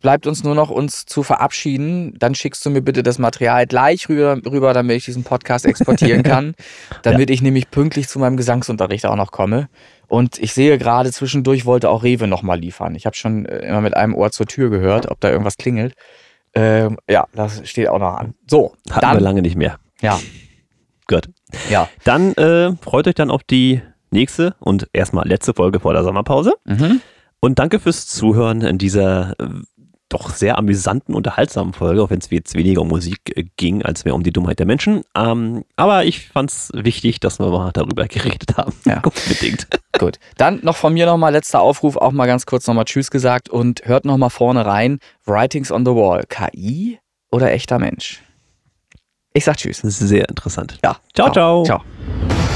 bleibt uns nur noch uns zu verabschieden. Dann schickst du mir bitte das Material gleich rüber, rüber damit ich diesen Podcast exportieren (laughs) kann. damit ja. ich nämlich pünktlich zu meinem Gesangsunterricht auch noch komme. Und ich sehe gerade zwischendurch wollte auch Rewe nochmal liefern. Ich habe schon äh, immer mit einem Ohr zur Tür gehört, ob da irgendwas klingelt. Ähm, ja, das steht auch noch an. So, hatten dann, wir lange nicht mehr. Ja. Gut. Ja. Dann äh, freut euch dann auf die nächste und erstmal letzte Folge vor der Sommerpause. Mhm. Und danke fürs Zuhören in dieser äh, doch sehr amüsanten, unterhaltsamen Folge, auch wenn es jetzt weniger um Musik äh, ging, als mehr um die Dummheit der Menschen. Ähm, aber ich fand es wichtig, dass wir mal darüber (laughs) geredet haben. Ja. (laughs) Unbedingt. (laughs) Gut. Dann noch von mir nochmal letzter Aufruf, auch mal ganz kurz nochmal Tschüss gesagt und hört nochmal vorne rein. Writings on the Wall. KI oder echter Mensch? Ich sag Tschüss. Sehr interessant. Ja. Ciao, ciao. Ciao. ciao.